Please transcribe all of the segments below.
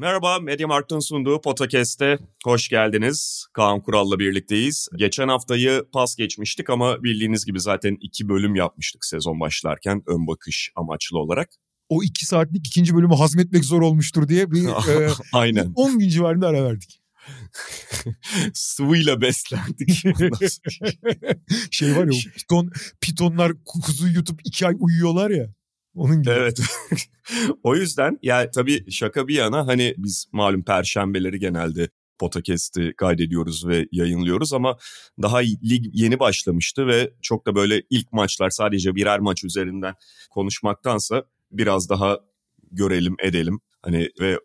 Merhaba, Mediamarkt'ın sunduğu Podcast'e hoş geldiniz. Kaan Kural'la birlikteyiz. Geçen haftayı pas geçmiştik ama bildiğiniz gibi zaten iki bölüm yapmıştık sezon başlarken ön bakış amaçlı olarak. O iki saatlik ikinci bölümü hazmetmek zor olmuştur diye bir e, Aynen. 10 gün civarında ara verdik. Sıvıyla beslendik. şey var ya piton, pitonlar kuzu yutup iki ay uyuyorlar ya. Onun gibi. evet. o yüzden ya tabii şaka bir yana hani biz malum perşembeleri genelde podcast'i kaydediyoruz ve yayınlıyoruz ama daha lig yeni başlamıştı ve çok da böyle ilk maçlar sadece birer maç üzerinden konuşmaktansa biraz daha görelim edelim hani ve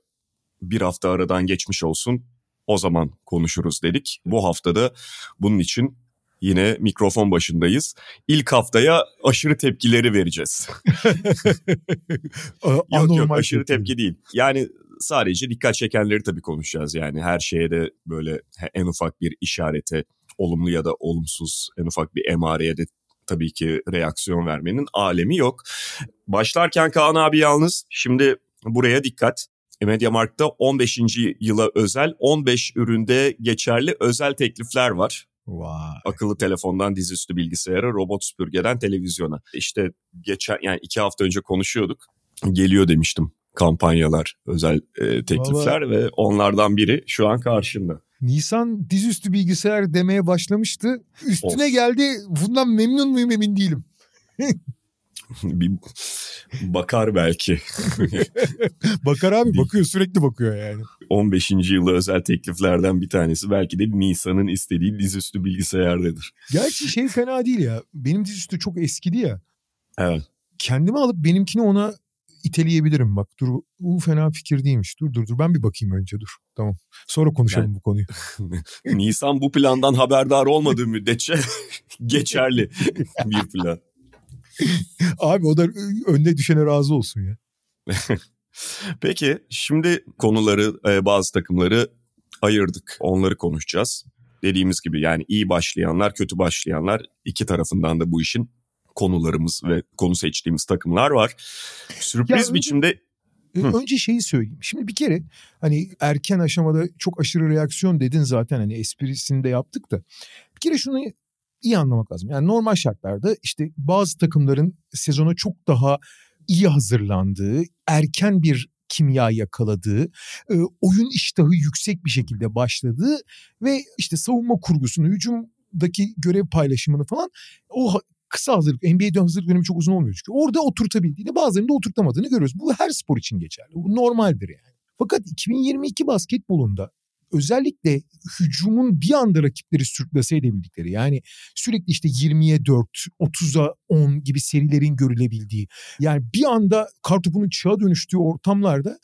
bir hafta aradan geçmiş olsun o zaman konuşuruz dedik. Bu haftada bunun için yine mikrofon başındayız. İlk haftaya aşırı tepkileri vereceğiz. yok yok aşırı tepki değil. Yani sadece dikkat çekenleri tabii konuşacağız yani. Her şeye de böyle en ufak bir işarete olumlu ya da olumsuz en ufak bir emareye de tabii ki reaksiyon vermenin alemi yok. Başlarken Kaan abi yalnız şimdi buraya dikkat. Mediamarkt'ta 15. yıla özel 15 üründe geçerli özel teklifler var. Vay. Akıllı telefondan dizüstü bilgisayara, robot süpürgeden televizyona. İşte geçen yani iki hafta önce konuşuyorduk. Geliyor demiştim kampanyalar, özel e, teklifler ve onlardan biri şu an karşımda. Nisan dizüstü bilgisayar demeye başlamıştı. Üstüne Of. geldi. Bundan memnun muyum emin değilim. bir bakar belki. Bakar abi bakıyor sürekli bakıyor yani. 15. yılı özel tekliflerden bir tanesi belki de Nisan'ın istediği dizüstü bilgisayardadır. Gerçi şey fena değil ya. Benim dizüstü çok eskidi ya. Evet. Kendimi alıp benimkini ona iteleyebilirim bak. Dur bu fena fikir değilmiş. Dur dur dur ben bir bakayım önce dur. Tamam. Sonra konuşalım Ben- bu konuyu. Nisan bu plandan haberdar olmadığı müddetçe geçerli bir plan. Abi o da önüne düşene razı olsun ya. Peki şimdi konuları e, bazı takımları ayırdık. Onları konuşacağız. Dediğimiz gibi yani iyi başlayanlar, kötü başlayanlar iki tarafından da bu işin konularımız ve konu seçtiğimiz takımlar var. Sürpriz Ya önce- biçimde Hı. Önce şeyi söyleyeyim. Şimdi bir kere hani erken aşamada çok aşırı reaksiyon dedin zaten hani esprisini de yaptık da. Bir kere şunu iyi anlamak lazım. Yani normal şartlarda işte bazı takımların sezona çok daha iyi hazırlandığı, erken bir kimya yakaladığı, e, oyun iştahı yüksek bir şekilde başladığı ve işte savunma kurgusunu, hücumdaki görev paylaşımını falan o kısa hazırlık, NBA'de hazırlık dönemi çok uzun olmuyor çünkü. Orada oturtabildiğini bazılarında oturtamadığını görüyoruz. Bu her spor için geçerli. Bu normaldir yani. Fakat 2022 basketbolunda özellikle hücumun bir anda rakipleri sürklase edebildikleri yani sürekli işte 20'ye 4, 30'a 10 gibi serilerin görülebildiği yani bir anda kartopunun çığa dönüştüğü ortamlarda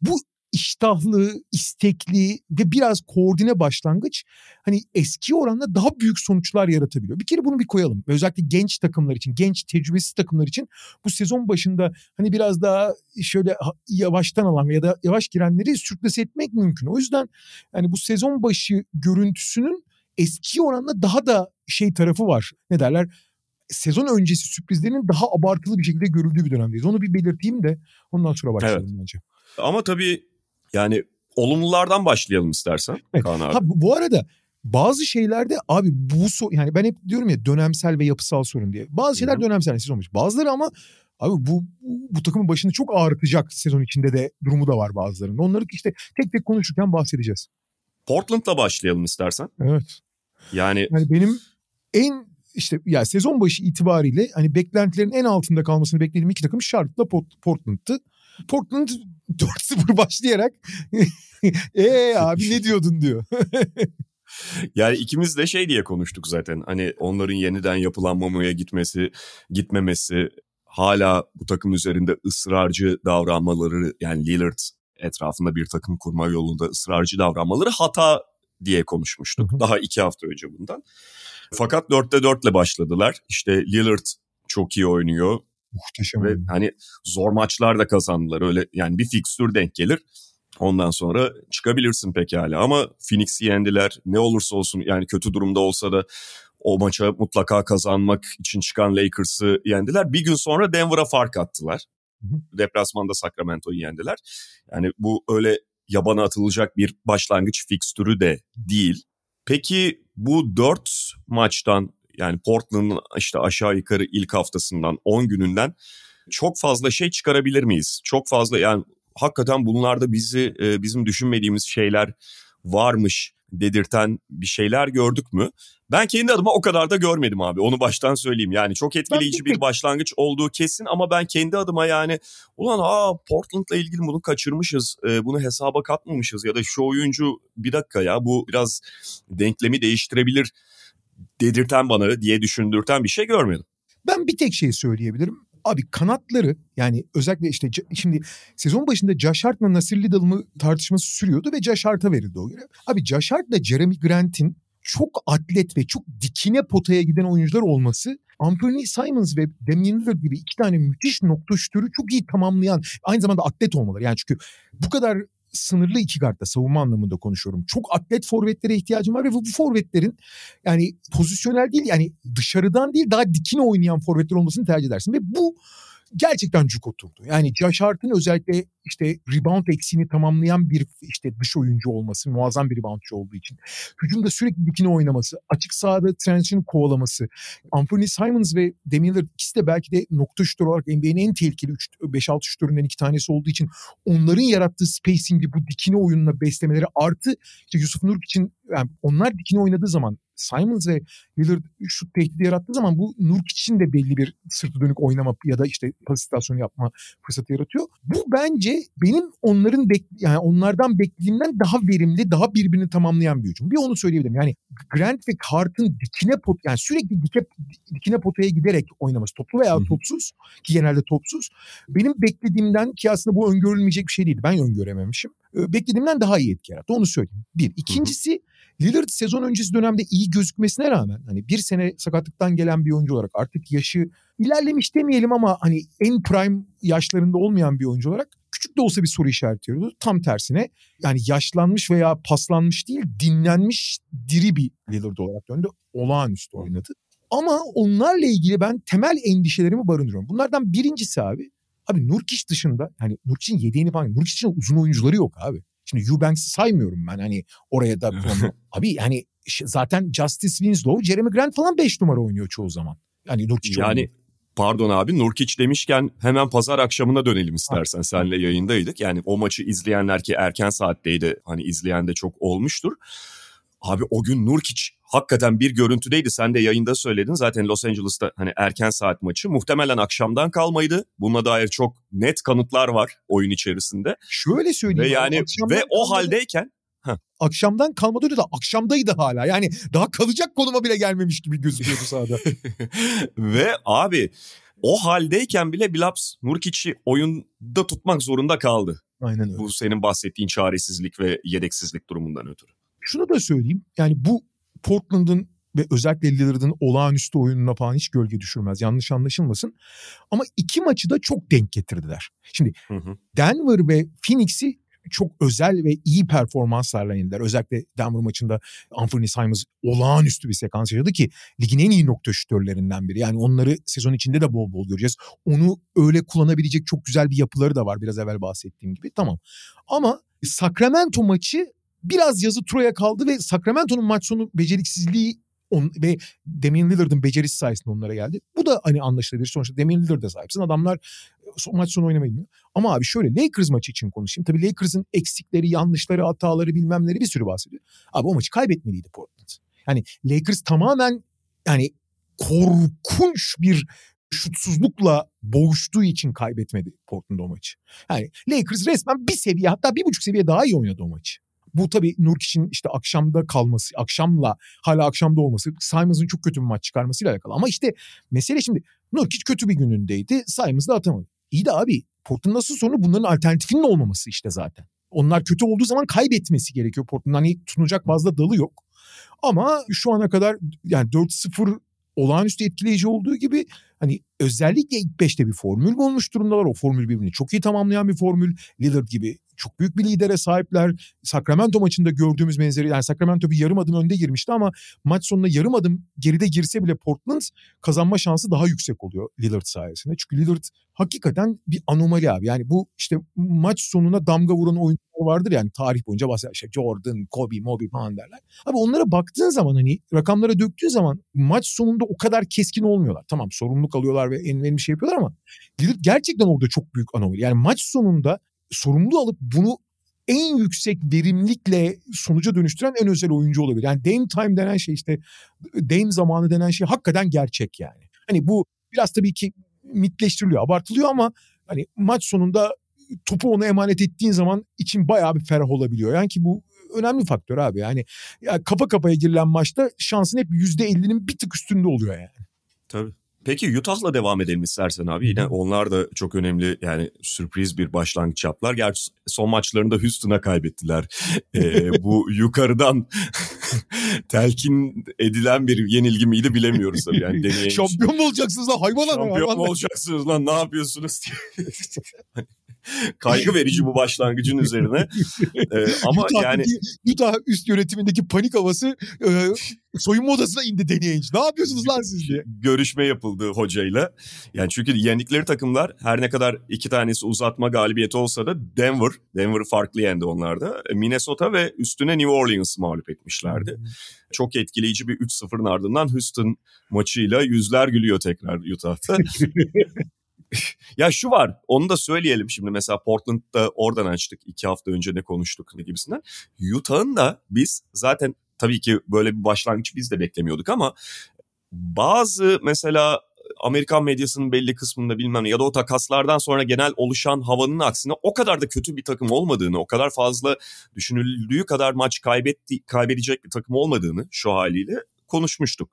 bu iştahlı, istekli ve biraz koordine başlangıç hani eski oranla daha büyük sonuçlar yaratabiliyor. Bir kere bunu bir koyalım. Özellikle genç takımlar için, genç tecrübesiz takımlar için bu sezon başında hani biraz daha şöyle yavaştan alan ya da yavaş girenleri sürklase etmek mümkün. O yüzden yani bu sezon başı görüntüsünün eski oranla daha da şey tarafı var. Ne derler? Sezon öncesi sürprizlerin daha abartılı bir şekilde görüldüğü bir dönemdeyiz. Onu bir belirteyim de ondan sonra başlayalım bence. ama tabii yani olumlulardan başlayalım istersen Evet. Kaan abi. Ha bu, arada bazı şeylerde abi bu so yani ben hep diyorum ya dönemsel ve yapısal sorun diye. Bazı şeyler Hı hı. dönemsel sezon başı. Bazıları ama abi bu, bu bu takımın başını çok ağrıtacak sezon içinde de durumu da var bazılarının. Onları işte tek tek konuşurken bahsedeceğiz. Portland'la başlayalım istersen. Evet. Yani Yani benim en işte ya sezon başı itibariyle hani beklentilerin en altında kalmasını beklediğim iki takım Charlotte'la Port- Portland'tı. Portland 4-0 başlayarak ee abi ne diyordun diyor. Yani ikimiz de şey diye konuştuk zaten. Hani onların yeniden yapılanmamaya gitmesi, gitmemesi, hala bu takım üzerinde ısrarcı davranmaları yani Lillard etrafında bir takım kurma yolunda ısrarcı davranmaları hata diye konuşmuştuk. Hı hı. Daha iki hafta önce bundan. Fakat 4'te 4 ile başladılar. İşte Lillard çok iyi oynuyor. Muhteşem. Ve hani zor maçlar da kazandılar. Öyle yani bir fikstür denk gelir. Ondan sonra çıkabilirsin pekala ama Phoenix'i yendiler. Ne olursa olsun yani kötü durumda olsa da o maça mutlaka kazanmak için çıkan Lakers'ı yendiler. Bir gün sonra Denver'a fark attılar. Deplasmanda Sacramento'yu yendiler. Yani bu öyle yabana atılacak bir başlangıç fikstürü de değil. Peki bu dört maçtan yani Portland'ın işte aşağı yukarı ilk haftasından 10 gününden çok fazla şey çıkarabilir miyiz? Çok fazla yani hakikaten bunlarda bizi e, bizim düşünmediğimiz şeyler varmış dedirten bir şeyler gördük mü? Ben kendi adıma o kadar da görmedim abi. Onu baştan söyleyeyim. Yani çok etkileyici bir başlangıç olduğu kesin ama ben kendi adıma yani ulan aa Portland'la ilgili bunu kaçırmışız. E, bunu hesaba katmamışız ya da şu oyuncu bir dakika ya bu biraz denklemi değiştirebilir dedirten bana diye düşündürten bir şey görmedim. Ben bir tek şey söyleyebilirim. Abi kanatları yani özellikle işte şimdi sezon başında Josh Hart'la Nasir Little mı tartışması sürüyordu ve Josh Hart'a verildi o görev. Abi Josh Hart'la Jeremy Grant'in çok atlet ve çok dikine potaya giden oyuncular olması Anthony Simons ve Damian Lillard gibi iki tane müthiş nokta şütörü çok iyi tamamlayan aynı zamanda atlet olmaları. Yani çünkü bu kadar sınırlı iki kartta savunma anlamında konuşuyorum. Çok atlet forvetlere ihtiyacım var ve bu, bu forvetlerin yani pozisyonel değil yani dışarıdan değil daha dikine oynayan forvetler olmasını tercih edersin. Ve bu gerçekten cuk oturdu. Yani Josh Hart'ın özellikle işte rebound eksiğini tamamlayan bir işte dış oyuncu olması, muazzam bir reboundçı olduğu için. Hücumda sürekli dikine oynaması, açık sahada transition kovalaması. Anthony Simons ve Lillard ikisi de belki de nokta şutör olarak NBA'nin en tehlikeli 5-6 şutöründen iki tanesi olduğu için onların yarattığı spacing'i bu dikine oyununa beslemeleri artı işte Yusuf Nurk için yani onlar dikine oynadığı zaman Simons ve Lillard şut tehdidi yarattığı zaman bu Nurk için de belli bir sırtı dönük oynama ya da işte pasitasyon yapma fırsatı yaratıyor. Bu bence benim onların bek yani onlardan beklediğimden daha verimli, daha birbirini tamamlayan bir hücum. Bir onu söyleyebilirim. Yani Grant ve Hart'ın dikine pot yani sürekli dike, dikine potaya giderek oynaması toplu veya topsuz ki genelde topsuz. Benim beklediğimden ki aslında bu öngörülmeyecek bir şey değildi. Ben öngörememişim. Beklediğimden daha iyi etki yarattı. Onu söyleyeyim. Bir. İkincisi Lillard sezon öncesi dönemde iyi gözükmesine rağmen hani bir sene sakatlıktan gelen bir oyuncu olarak artık yaşı ilerlemiş demeyelim ama hani en prime yaşlarında olmayan bir oyuncu olarak küçük de olsa bir soru işareti yarıyordu. Tam tersine yani yaşlanmış veya paslanmış değil dinlenmiş diri bir Lillard olarak döndü. Olağanüstü oynadı. Ama onlarla ilgili ben temel endişelerimi barındırıyorum. Bunlardan birincisi abi Abi Nurkic dışında hani Nurkic'in yedeğini falan Nurkic için uzun oyuncuları yok abi. Şimdi Eubanks'i saymıyorum ben hani oraya da. abi yani zaten Justice Winslow, Jeremy Grant falan 5 numara oynuyor çoğu zaman. Yani Nurkic Yani oynuyor. pardon abi Nurkic demişken hemen pazar akşamına dönelim istersen. Ha. Senle yayındaydık. Yani o maçı izleyenler ki erken saatteydi. Hani izleyen de çok olmuştur. Abi o gün Nurkic hakikaten bir görüntüdeydi. Sen de yayında söyledin. Zaten Los Angeles'ta hani erken saat maçı. Muhtemelen akşamdan kalmaydı. Buna dair çok net kanıtlar var oyun içerisinde. Şöyle söyleyeyim. Ve yani ve o haldeyken Heh. Akşamdan kalmadı da akşamdaydı hala. Yani daha kalacak konuma bile gelmemiş gibi gözüküyordu sahada. ve abi o haldeyken bile Bilaps Nurkic'i oyunda tutmak zorunda kaldı. Aynen öyle. Bu senin bahsettiğin çaresizlik ve yedeksizlik durumundan ötürü. Şunu da söyleyeyim. Yani bu Portland'ın ve özellikle Lillard'ın olağanüstü oyununa falan hiç gölge düşürmez. Yanlış anlaşılmasın. Ama iki maçı da çok denk getirdiler. Şimdi hı hı. Denver ve Phoenix'i çok özel ve iyi performanslarla yendiler. Özellikle Denver maçında Anthony Simons olağanüstü bir sekans yaşadı ki ligin en iyi nokta şütörlerinden biri. Yani onları sezon içinde de bol bol göreceğiz. Onu öyle kullanabilecek çok güzel bir yapıları da var biraz evvel bahsettiğim gibi. Tamam. Ama Sacramento maçı biraz yazı Troy'a kaldı ve Sacramento'nun maç sonu beceriksizliği on, ve Damian Lillard'ın becerisi sayesinde onlara geldi. Bu da hani anlaşılabilir. Sonuçta Damian Lillard'a sahipsin. Adamlar son, maç sonu oynamayı. Ama abi şöyle Lakers maçı için konuşayım. Tabii Lakers'ın eksikleri, yanlışları, hataları bilmemleri bir sürü bahsediyor. Abi o maçı kaybetmeliydi Portland. Yani Lakers tamamen yani korkunç bir şutsuzlukla boğuştuğu için kaybetmedi Portland o maçı. Yani Lakers resmen bir seviye hatta bir buçuk seviye daha iyi oynadı o maçı. Bu tabii Nurkic'in işte akşamda kalması, akşamla hala akşamda olması, Simons'ın çok kötü bir maç çıkarmasıyla alakalı. Ama işte mesele şimdi Nurkic kötü bir günündeydi, Simons da atamadı. İyi de abi Port'un nasıl sorunu bunların alternatifinin olmaması işte zaten. Onlar kötü olduğu zaman kaybetmesi gerekiyor Portland. Hani tutunacak fazla dalı yok. Ama şu ana kadar yani 4-0 olağanüstü etkileyici olduğu gibi hani özellikle ilk beşte bir formül olmuş durumdalar. O formül birbirini çok iyi tamamlayan bir formül. Lillard gibi çok büyük bir lidere sahipler. Sacramento maçında gördüğümüz benzeri yani Sacramento bir yarım adım önde girmişti ama maç sonunda yarım adım geride girse bile Portland kazanma şansı daha yüksek oluyor Lillard sayesinde. Çünkü Lillard hakikaten bir anomali abi. Yani bu işte maç sonuna damga vuran oyuncular vardır yani tarih boyunca bahseder. İşte Jordan, Kobe, Moby falan derler. Abi onlara baktığın zaman hani rakamlara döktüğün zaman maç sonunda o kadar keskin olmuyorlar. Tamam sorumluluk alıyorlar ve en bir şey yapıyorlar ama Lillard gerçekten orada çok büyük anomali. Yani maç sonunda sorumlu alıp bunu en yüksek verimlilikle sonuca dönüştüren en özel oyuncu olabilir. Yani Dame time denen şey işte Dame zamanı denen şey hakikaten gerçek yani. Hani bu biraz tabii ki mitleştiriliyor, abartılıyor ama hani maç sonunda topu ona emanet ettiğin zaman için bayağı bir ferah olabiliyor. Yani ki bu önemli faktör abi. Yani ya kafa kafaya girilen maçta şansın hep %50'nin bir tık üstünde oluyor yani. Tabii. Peki Utah'la devam edelim istersen abi. Yine onlar da çok önemli yani sürpriz bir başlangıç yaptılar. Gerçi son maçlarında Houston'a kaybettiler. Ee, bu yukarıdan telkin edilen bir yenilgi miydi bilemiyoruz tabii. Yani Şampiyon mu olacaksınız lan hayvanlar? Şampiyon mu olacaksınız lan ne yapıyorsunuz kaygı verici bu başlangıcın üzerine. Ee, ama Utah, yani Utah üst yönetimindeki panik havası e, soyunma odasına indi Danny Ne yapıyorsunuz lan siz diye. Görüşme yapıldı hocayla. Yani çünkü yendikleri takımlar her ne kadar iki tanesi uzatma galibiyeti olsa da Denver, Denver farklı yendi onlarda. Minnesota ve üstüne New Orleans mağlup etmişlerdi. Hmm. Çok etkileyici bir 3-0'ın ardından Houston maçıyla yüzler gülüyor tekrar Utah'ta. ya şu var onu da söyleyelim şimdi mesela Portland'da oradan açtık iki hafta önce ne konuştuk gibisinden. Utah'ın da biz zaten tabii ki böyle bir başlangıç biz de beklemiyorduk ama bazı mesela Amerikan medyasının belli kısmında bilmem ya da o takaslardan sonra genel oluşan havanın aksine o kadar da kötü bir takım olmadığını, o kadar fazla düşünüldüğü kadar maç kaybetti, kaybedecek bir takım olmadığını şu haliyle konuşmuştuk.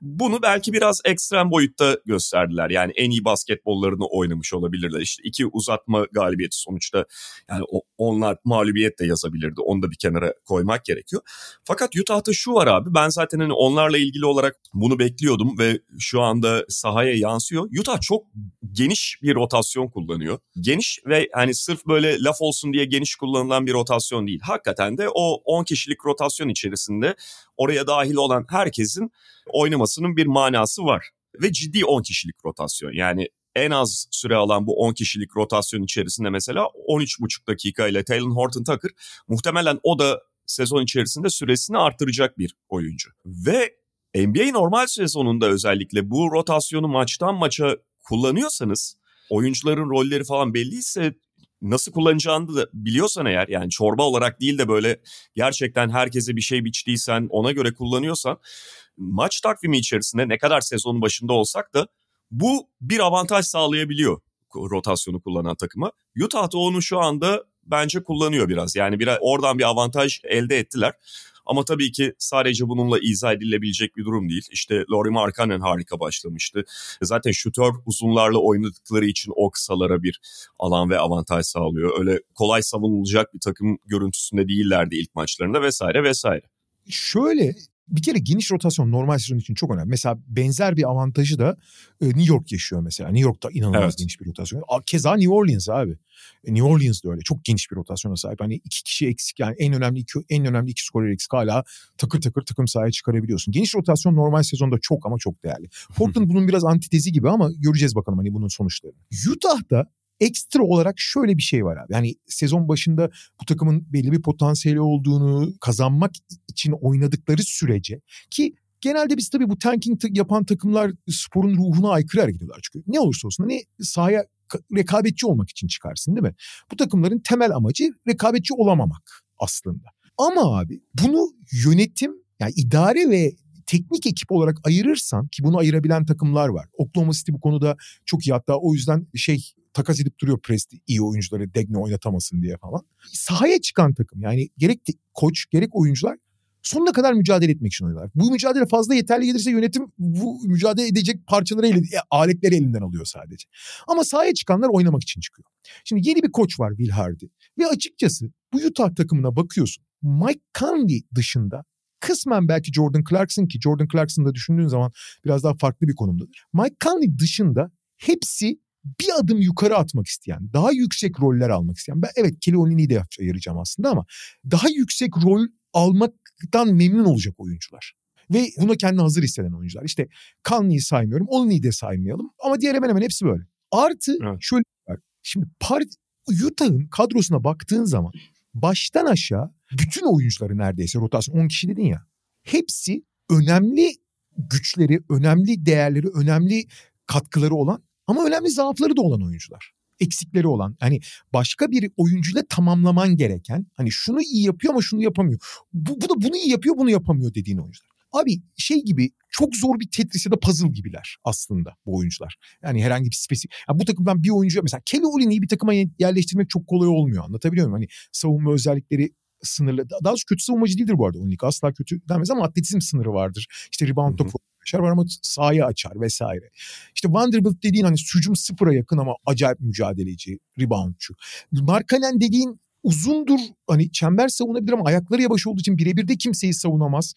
Bunu belki biraz ekstrem boyutta gösterdiler. Yani en iyi basketbollarını oynamış olabilirler. İşte iki uzatma galibiyeti sonuçta yani onlar mağlubiyet de yazabilirdi. Onu da bir kenara koymak gerekiyor. Fakat Utah'ta şu var abi ben zaten hani onlarla ilgili olarak bunu bekliyordum ve şu anda sahaya yansıyor. Utah çok geniş bir rotasyon kullanıyor. Geniş ve hani sırf böyle laf olsun diye geniş kullanılan bir rotasyon değil. Hakikaten de o 10 kişilik rotasyon içerisinde oraya dahil olan herkesin oynamasının bir manası var. Ve ciddi 10 kişilik rotasyon. Yani en az süre alan bu 10 kişilik rotasyon içerisinde mesela 13,5 dakika ile Taylor Horton Tucker muhtemelen o da sezon içerisinde süresini artıracak bir oyuncu. Ve NBA normal sezonunda özellikle bu rotasyonu maçtan maça kullanıyorsanız oyuncuların rolleri falan belliyse nasıl kullanacağını da biliyorsan eğer yani çorba olarak değil de böyle gerçekten herkese bir şey biçtiysen ona göre kullanıyorsan maç takvimi içerisinde ne kadar sezonun başında olsak da bu bir avantaj sağlayabiliyor rotasyonu kullanan takıma. Utah da onu şu anda bence kullanıyor biraz. Yani bir oradan bir avantaj elde ettiler. Ama tabii ki sadece bununla izah edilebilecek bir durum değil. İşte Laurie Markkanen harika başlamıştı. Zaten şutör uzunlarla oynadıkları için o kısalara bir alan ve avantaj sağlıyor. Öyle kolay savunulacak bir takım görüntüsünde değillerdi ilk maçlarında vesaire vesaire. Şöyle bir kere geniş rotasyon normal sezon için çok önemli. Mesela benzer bir avantajı da e, New York yaşıyor mesela. New York'ta inanılmaz evet. geniş bir rotasyon. Keza New Orleans abi. E, New Orleans da öyle. Çok geniş bir rotasyona sahip. Hani iki kişi eksik yani en önemli iki en önemli iki skorer eksik hala takır takır takım sahaya çıkarabiliyorsun. Geniş rotasyon normal sezonda çok ama çok değerli. Portland bunun biraz antitezi gibi ama göreceğiz bakalım hani bunun sonuçlarını. Utah'da ekstra olarak şöyle bir şey var abi. Yani sezon başında bu takımın belli bir potansiyeli olduğunu kazanmak için oynadıkları sürece ki genelde biz tabii bu tanking yapan takımlar sporun ruhuna aykırı hareket ediyorlar çünkü. Ne olursa olsun hani sahaya rekabetçi olmak için çıkarsın değil mi? Bu takımların temel amacı rekabetçi olamamak aslında. Ama abi bunu yönetim yani idare ve teknik ekip olarak ayırırsan ki bunu ayırabilen takımlar var. Oklahoma City bu konuda çok iyi hatta o yüzden şey takas edip duruyor Presti iyi oyuncuları Degne oynatamasın diye falan. Sahaya çıkan takım yani gerek koç gerek oyuncular sonuna kadar mücadele etmek için oynuyorlar. Bu mücadele fazla yeterli gelirse yönetim bu mücadele edecek parçaları, elinde, aletleri elinden alıyor sadece. Ama sahaya çıkanlar oynamak için çıkıyor. Şimdi yeni bir koç var Will Hardy. Ve açıkçası bu Utah takımına bakıyorsun. Mike Conley dışında kısmen belki Jordan Clarkson ki Jordan Clarkson'da düşündüğün zaman biraz daha farklı bir konumdadır. Mike Conley dışında hepsi bir adım yukarı atmak isteyen, daha yüksek roller almak isteyen. Ben evet Kelly Olyny'yi de ayıracağım aslında ama daha yüksek rol almaktan memnun olacak oyuncular. Ve buna kendini hazır hisseden oyuncular. İşte Conley'i saymıyorum, Olyny'yi de saymayalım. Ama diğer hemen hemen hepsi böyle. Artı evet. şöyle var. Şimdi Utah'ın kadrosuna baktığın zaman baştan aşağı bütün oyuncuları neredeyse rotasyon 10 kişi dedin ya. Hepsi önemli güçleri, önemli değerleri, önemli katkıları olan ama önemli zaafları da olan oyuncular. Eksikleri olan hani başka bir oyuncuyla tamamlaman gereken hani şunu iyi yapıyor ama şunu yapamıyor. Bu, bu da bunu iyi yapıyor bunu yapamıyor dediğin oyuncular. Abi şey gibi çok zor bir Tetris ya da puzzle gibiler aslında bu oyuncular. Yani herhangi bir spesifik. Yani bu takımdan bir oyuncu mesela Kelly Olyny'yi bir takıma yerleştirmek çok kolay olmuyor anlatabiliyor muyum? Hani savunma özellikleri sınırlı. Daha doğrusu kötü savunmacı değildir bu arada Olynyk. Asla kötü denmez ama atletizm sınırı vardır. İşte rebound topu açar var ama sahayı açar vesaire. İşte Vanderbilt dediğin hani hücum sıfıra yakın ama acayip mücadeleci, reboundçu. Markanen dediğin uzundur hani çember savunabilir ama ayakları yavaş olduğu için birebir de kimseyi savunamaz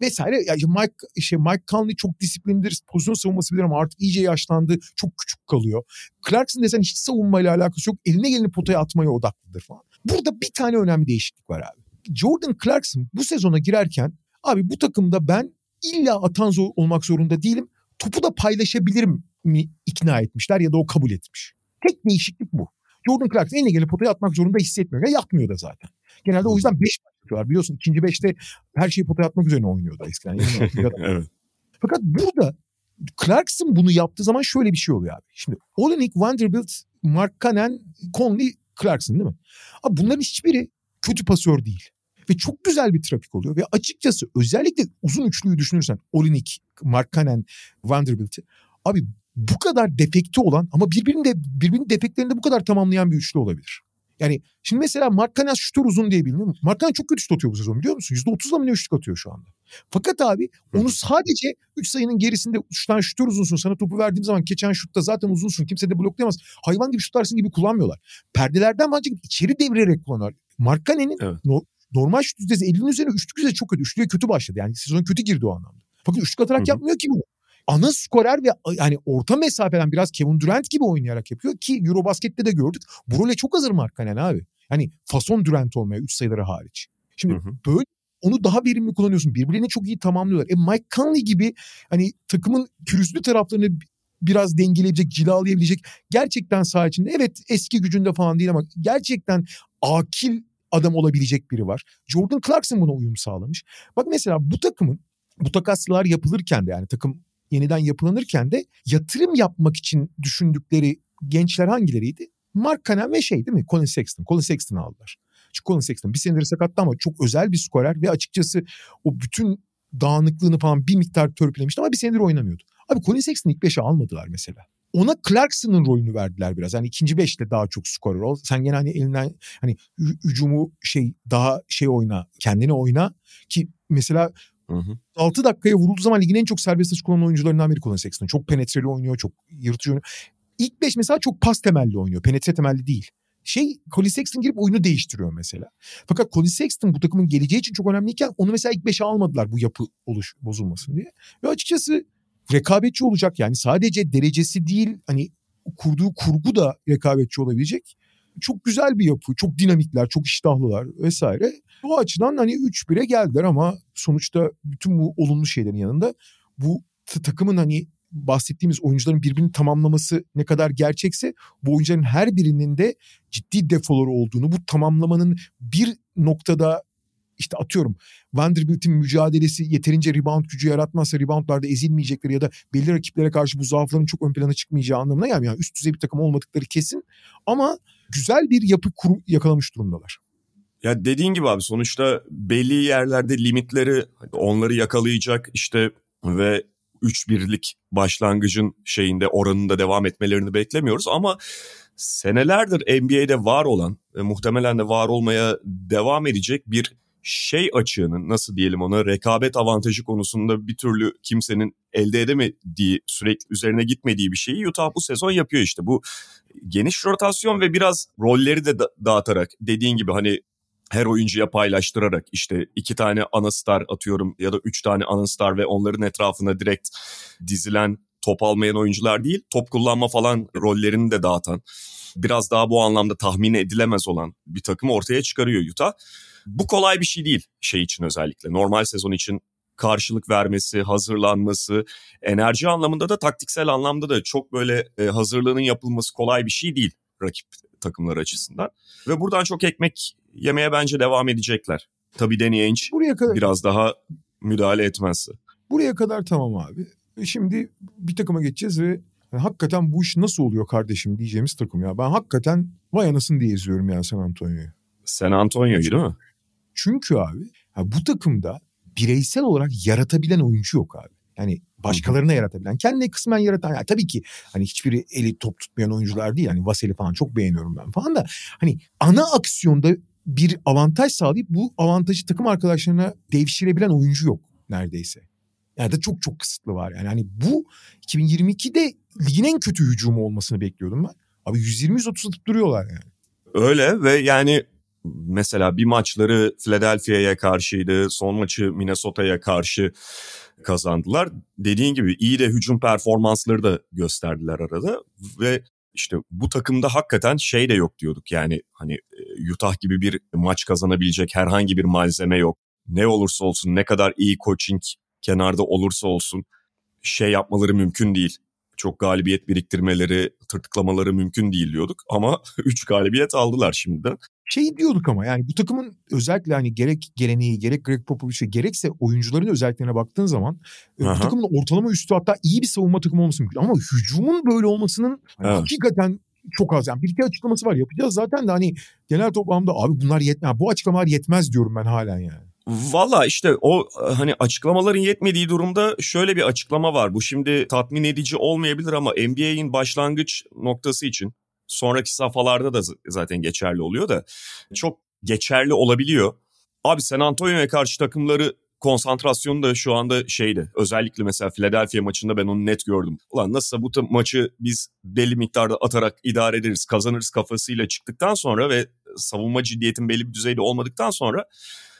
vesaire. Yani Mike işte Mike Conley çok disiplinlidir. Pozisyon savunması bilir ama artık iyice yaşlandı. Çok küçük kalıyor. Clarkson desen hiç savunmayla alakası yok. Eline geleni potaya atmaya odaklıdır falan. Burada bir tane önemli değişiklik var abi. Jordan Clarkson bu sezona girerken abi bu takımda ben illa atan zor olmak zorunda değilim. Topu da paylaşabilirim mi ikna etmişler ya da o kabul etmiş. Tek değişiklik bu. Jordan Clarkson eline gelip potaya atmak zorunda hissetmiyor. Ya yapmıyor da zaten. Genelde o yüzden 5 atıyorlar. Biliyorsun ikinci 5'te her şeyi potaya atmak üzerine oynuyordu eskiden. evet. Fakat burada Clarkson bunu yaptığı zaman şöyle bir şey oluyor abi. Şimdi Olenek, Vanderbilt, Mark Cannon, Conley, Clarkson değil mi? Abi bunların hiçbiri kötü pasör değil. Ve çok güzel bir trafik oluyor. Ve açıkçası özellikle uzun üçlüyü düşünürsen Olinik, Mark Cannon, Vanderbilt'i. Abi bu kadar defekti olan ama birbirinin de birbirinin defektlerini de bu kadar tamamlayan bir üçlü olabilir. Yani şimdi mesela Markkanen şutör uzun diye biliniyor. Markkanen çok kötü şut atıyor bu sezon biliyor musun? %30'la mı ne üçlük atıyor şu anda. Fakat abi onu sadece 3 sayının gerisinde 3 tane şutör uzunsun. Sana topu verdiğim zaman geçen şutta zaten uzunsun. Kimse de bloklayamaz. Hayvan gibi şutarsın gibi kullanmıyorlar. Perdelerden bence içeri devirerek kullanıyorlar. Markkanen'in evet. no, normal şut yüzdesi 50'nin üzerine üçlük yüzdesi çok kötü. Üçlüye kötü başladı. Yani sezon kötü girdi o anlamda. Fakat üçlük atarak Hı-hı. yapmıyor ki bunu ana skorer ve yani orta mesafeden biraz Kevin Durant gibi oynayarak yapıyor ki Eurobasket'te de gördük. Burole çok hazır Markkanen abi. Hani fason Durant olmaya 3 sayıları hariç. Şimdi hı hı. böyle onu daha verimli kullanıyorsun. Birbirlerini çok iyi tamamlıyorlar. E Mike Conley gibi hani takımın pürüzlü taraflarını biraz dengeleyebilecek, cilalayabilecek gerçekten saha içinde evet eski gücünde falan değil ama gerçekten akil adam olabilecek biri var. Jordan Clarkson buna uyum sağlamış. Bak mesela bu takımın bu takaslar yapılırken de yani takım yeniden yapılanırken de yatırım yapmak için düşündükleri gençler hangileriydi? Mark Cannon ve şey değil mi? Colin Sexton. Colin Sexton'ı aldılar. Çünkü Colin Sexton bir senedir sakattı ama çok özel bir skorer ve açıkçası o bütün dağınıklığını falan bir miktar törpülemişti ama bir senedir oynamıyordu. Abi Colin Sexton'ı ilk beşe almadılar mesela. Ona Clarkson'ın rolünü verdiler biraz. Hani ikinci beşte daha çok skorer ol. Sen gene hani elinden hani hücumu şey daha şey oyna, kendini oyna ki mesela Hı hı. 6 dakikaya vurulduğu zaman ligin en çok serbest atış kullanan oyuncularından biri Colin Sexton. Çok penetreli oynuyor, çok yırtıcı oynuyor. İlk 5 mesela çok pas temelli oynuyor. Penetre temelli değil. Şey Colin Sexton girip oyunu değiştiriyor mesela. Fakat Colin Sexton bu takımın geleceği için çok önemliyken onu mesela ilk 5'e almadılar bu yapı oluş bozulmasın diye. Ve açıkçası rekabetçi olacak yani sadece derecesi değil hani kurduğu kurgu da rekabetçi olabilecek çok güzel bir yapı. Çok dinamikler, çok iştahlılar vesaire. Bu açıdan hani 3-1'e geldiler ama sonuçta bütün bu olumlu şeylerin yanında bu takımın hani bahsettiğimiz oyuncuların birbirini tamamlaması ne kadar gerçekse bu oyuncuların her birinin de ciddi defoları olduğunu, bu tamamlamanın bir noktada işte atıyorum Vanderbilt'in mücadelesi yeterince rebound gücü yaratmazsa reboundlarda ezilmeyecekleri ya da belli rakiplere karşı bu zaafların çok ön plana çıkmayacağı anlamına gelmiyor. Yani üst düzey bir takım olmadıkları kesin ama güzel bir yapı kuru, yakalamış durumdalar. Ya dediğin gibi abi sonuçta belli yerlerde limitleri onları yakalayacak işte ve 3-1'lik başlangıcın şeyinde oranında devam etmelerini beklemiyoruz ama senelerdir NBA'de var olan ve muhtemelen de var olmaya devam edecek bir şey açığının nasıl diyelim ona rekabet avantajı konusunda bir türlü kimsenin elde edemediği sürekli üzerine gitmediği bir şeyi Utah bu sezon yapıyor işte. Bu geniş rotasyon ve biraz rolleri de da- dağıtarak dediğin gibi hani her oyuncuya paylaştırarak işte iki tane ana star atıyorum ya da üç tane ana star ve onların etrafına direkt dizilen top almayan oyuncular değil top kullanma falan rollerini de dağıtan biraz daha bu anlamda tahmin edilemez olan bir takımı ortaya çıkarıyor Utah. Bu kolay bir şey değil şey için özellikle normal sezon için karşılık vermesi, hazırlanması, enerji anlamında da taktiksel anlamda da çok böyle e, hazırlığının yapılması kolay bir şey değil rakip takımlar açısından. Ve buradan çok ekmek yemeye bence devam edecekler. Tabii Danny Ainge Buraya kadar... biraz daha müdahale etmezse. Buraya kadar tamam abi. Şimdi bir takıma geçeceğiz ve yani hakikaten bu iş nasıl oluyor kardeşim diyeceğimiz takım ya. Ben hakikaten vay anasın diye izliyorum ya San Antonio'yu. San Antonio'yu değil mi? Çünkü abi bu takımda bireysel olarak yaratabilen oyuncu yok abi. Yani başkalarına yaratabilen, kendine kısmen yaratan. Yani tabii ki hani hiçbiri eli top tutmayan oyuncular değil. Hani Vaseli falan çok beğeniyorum ben falan da. Hani ana aksiyonda bir avantaj sağlayıp bu avantajı takım arkadaşlarına devşirebilen oyuncu yok neredeyse. Yani da çok çok kısıtlı var yani. Hani bu 2022'de ligin en kötü hücumu olmasını bekliyordum ben. Abi 120-130 atıp duruyorlar yani. Öyle ve yani mesela bir maçları Philadelphia'ya karşıydı. Son maçı Minnesota'ya karşı kazandılar. Dediğin gibi iyi de hücum performansları da gösterdiler arada ve işte bu takımda hakikaten şey de yok diyorduk. Yani hani e, Utah gibi bir maç kazanabilecek herhangi bir malzeme yok. Ne olursa olsun ne kadar iyi coaching kenarda olursa olsun şey yapmaları mümkün değil. Çok galibiyet biriktirmeleri, tırtıklamaları mümkün değil diyorduk ama 3 galibiyet aldılar şimdiden şey diyorduk ama yani bu takımın özellikle hani gerek geleneği gerek Greg Popovich'e gerekse oyuncuların özelliklerine baktığın zaman Aha. bu takımın ortalama üstü hatta iyi bir savunma takımı olması mümkün. Ama hücumun böyle olmasının evet. hakikaten çok az. Yani bir iki açıklaması var yapacağız zaten de hani genel toplamda abi bunlar yetmez. Bu açıklamalar yetmez diyorum ben halen yani. Valla işte o hani açıklamaların yetmediği durumda şöyle bir açıklama var. Bu şimdi tatmin edici olmayabilir ama NBA'in başlangıç noktası için sonraki safhalarda da zaten geçerli oluyor da çok geçerli olabiliyor. Abi San Antonio'ya karşı takımları konsantrasyonu da şu anda şeydi. Özellikle mesela Philadelphia maçında ben onu net gördüm. Ulan nasılsa bu maçı biz belli miktarda atarak idare ederiz, kazanırız kafasıyla çıktıktan sonra ve savunma ciddiyetin belli bir düzeyde olmadıktan sonra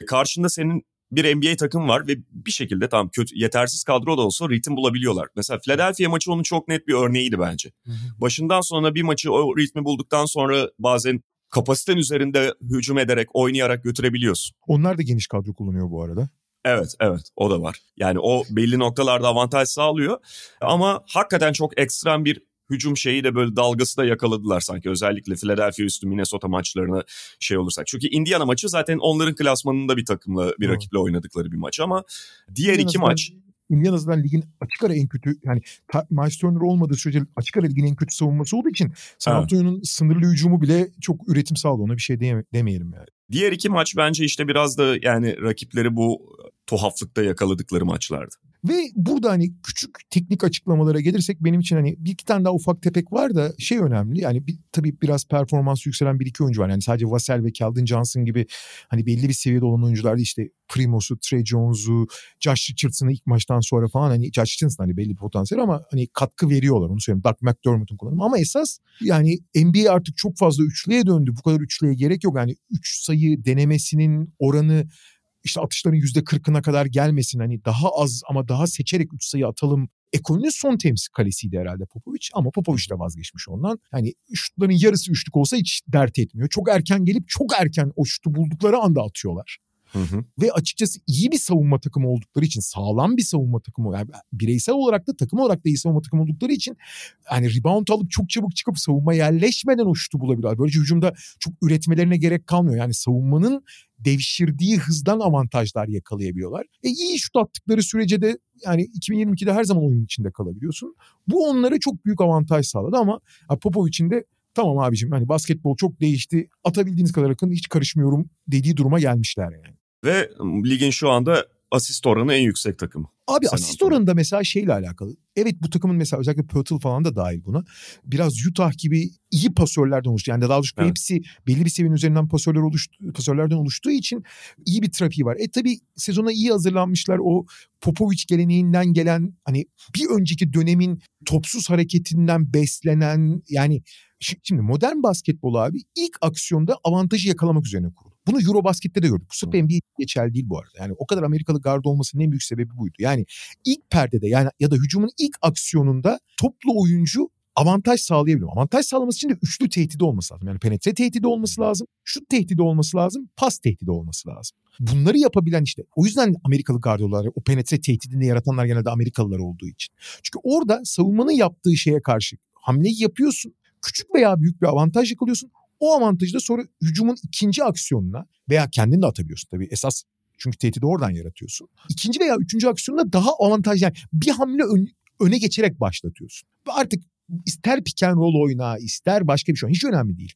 karşında senin bir NBA takım var ve bir şekilde tam kötü yetersiz kadro da olsa ritim bulabiliyorlar. Mesela Philadelphia maçı onun çok net bir örneğiydi bence. Başından sonra bir maçı o ritmi bulduktan sonra bazen kapasiten üzerinde hücum ederek, oynayarak götürebiliyorsun. Onlar da geniş kadro kullanıyor bu arada. Evet, evet o da var. Yani o belli noktalarda avantaj sağlıyor. Ama hakikaten çok ekstrem bir hücum şeyi de böyle dalgası da yakaladılar sanki. Özellikle Philadelphia üstü Minnesota maçlarına şey olursak. Çünkü Indiana maçı zaten onların klasmanında bir takımla bir rakiple oynadıkları bir maç ama diğer iki maç Indiana'dan ligin açık ara en kötü yani Miles Turner olmadığı sürece açık ara ligin en kötü savunması olduğu için San Antonio'nun sınırlı hücumu bile çok üretim sağladı. Ona bir şey deme, demeyelim yani. Diğer iki maç bence işte biraz da yani rakipleri bu tuhaflıkta yakaladıkları maçlardı. Ve burada hani küçük teknik açıklamalara gelirsek benim için hani bir iki tane daha ufak tepek var da şey önemli. Yani bir, tabii biraz performans yükselen bir iki oyuncu var. Yani sadece Vassell ve Keldon Johnson gibi hani belli bir seviyede olan oyuncular değil işte Primos'u, Trey Jones'u, Josh Richardson'ı ilk maçtan sonra falan hani Josh Richardson hani belli bir potansiyel ama hani katkı veriyorlar onu söyleyeyim. Doug McDermott'un kullanımı ama esas yani NBA artık çok fazla üçlüye döndü. Bu kadar üçlüye gerek yok. Yani üç sayı denemesinin oranı işte atışların yüzde kırkına kadar gelmesin hani daha az ama daha seçerek üç sayı atalım Ekolünün son temsil kalesiydi herhalde Popovic ama Popovic de vazgeçmiş ondan. Yani şutların yarısı üçlük olsa hiç dert etmiyor. Çok erken gelip çok erken o şutu buldukları anda atıyorlar. Hı hı. Ve açıkçası iyi bir savunma takımı oldukları için sağlam bir savunma takımı yani bireysel olarak da takım olarak da iyi savunma takımı oldukları için yani rebound alıp çok çabuk çıkıp savunma yerleşmeden o şutu bulabiliyorlar. Böylece hücumda çok üretmelerine gerek kalmıyor. Yani savunmanın devşirdiği hızdan avantajlar yakalayabiliyorlar. E iyi şut attıkları sürece de yani 2022'de her zaman oyun içinde kalabiliyorsun. Bu onlara çok büyük avantaj sağladı ama Popovic'in de tamam abicim hani basketbol çok değişti atabildiğiniz kadar akın hiç karışmıyorum dediği duruma gelmişler yani. Ve ligin şu anda asist oranı en yüksek takımı. Abi Sen asist oranı da mesela şeyle alakalı. Evet bu takımın mesela özellikle Pörtl falan da dahil buna. Biraz Utah gibi iyi pasörlerden oluştu. Yani daha doğrusu evet. hepsi belli bir seviyenin üzerinden pasörler oluştu, pasörlerden oluştuğu için iyi bir trafiği var. E tabi sezona iyi hazırlanmışlar. O Popovic geleneğinden gelen hani bir önceki dönemin topsuz hareketinden beslenen yani şimdi modern basketbol abi ilk aksiyonda avantajı yakalamak üzerine kurulu. Bunu Eurobasket'te de gördük. Bu sırf NBA geçerli değil bu arada. Yani o kadar Amerikalı guard olmasının en büyük sebebi buydu. Yani ilk perdede yani ya da hücumun ilk aksiyonunda toplu oyuncu avantaj sağlayabiliyor. Avantaj sağlaması için de üçlü tehdidi olması lazım. Yani penetre tehdidi olması lazım, şut tehdidi olması lazım, pas tehdidi olması lazım. Bunları yapabilen işte. O yüzden Amerikalı gardiyolar o penetre tehdidini yaratanlar genelde Amerikalılar olduğu için. Çünkü orada savunmanın yaptığı şeye karşı hamleyi yapıyorsun. Küçük veya büyük bir avantaj yakalıyorsun. O avantajı da sonra hücumun ikinci aksiyonuna veya kendin de atabiliyorsun tabii. Esas çünkü tehdidi oradan yaratıyorsun. İkinci veya üçüncü aksiyonda daha avantaj yani bir hamle ön, öne geçerek başlatıyorsun. Artık ister pick and roll oyna ister başka bir şey hiç önemli değil.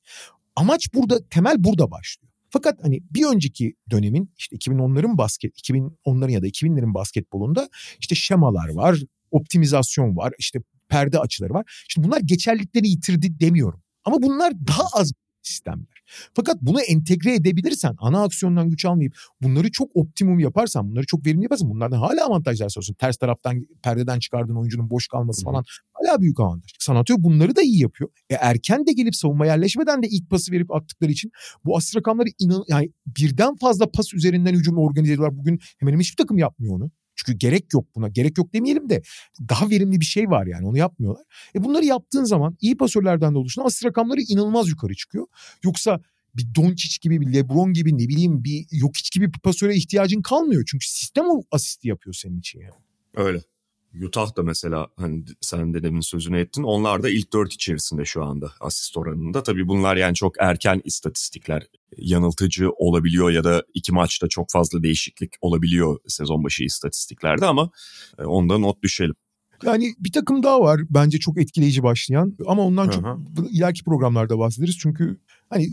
Amaç burada temel burada başlıyor. Fakat hani bir önceki dönemin işte 2010'ların basket 2010'ların ya da 2000'lerin basketbolunda işte şemalar var, optimizasyon var, işte perde açıları var. Şimdi bunlar geçerliliklerini yitirdi demiyorum. Ama bunlar daha az sistemler. Fakat bunu entegre edebilirsen, ana aksiyondan güç almayıp bunları çok optimum yaparsan, bunları çok verimli yaparsan bunlardan hala avantajlar sağlıyorsun. Ters taraftan perdeden çıkardığın oyuncunun boş kalması falan hala büyük avantaj. Sanatör bunları da iyi yapıyor. E erken de gelip savunma yerleşmeden de ilk pası verip attıkları için bu asist rakamları inan yani birden fazla pas üzerinden hücumu organize ediyorlar. Bugün hemen hemen hiçbir takım yapmıyor onu. Çünkü gerek yok buna. Gerek yok demeyelim de daha verimli bir şey var yani onu yapmıyorlar. E bunları yaptığın zaman iyi pasörlerden de oluşan asist rakamları inanılmaz yukarı çıkıyor. Yoksa bir Doncic gibi bir LeBron gibi ne bileyim bir Jokic gibi bir pasöre ihtiyacın kalmıyor. Çünkü sistem o asisti yapıyor senin için yani. Öyle. Utah da mesela hani sen de demin sözünü ettin. Onlar da ilk dört içerisinde şu anda asist oranında. Tabii bunlar yani çok erken istatistikler. Yanıltıcı olabiliyor ya da iki maçta çok fazla değişiklik olabiliyor sezon başı istatistiklerde ama e, onda not düşelim. Yani bir takım daha var bence çok etkileyici başlayan ama ondan çok Hı ileriki programlarda bahsederiz. Çünkü hani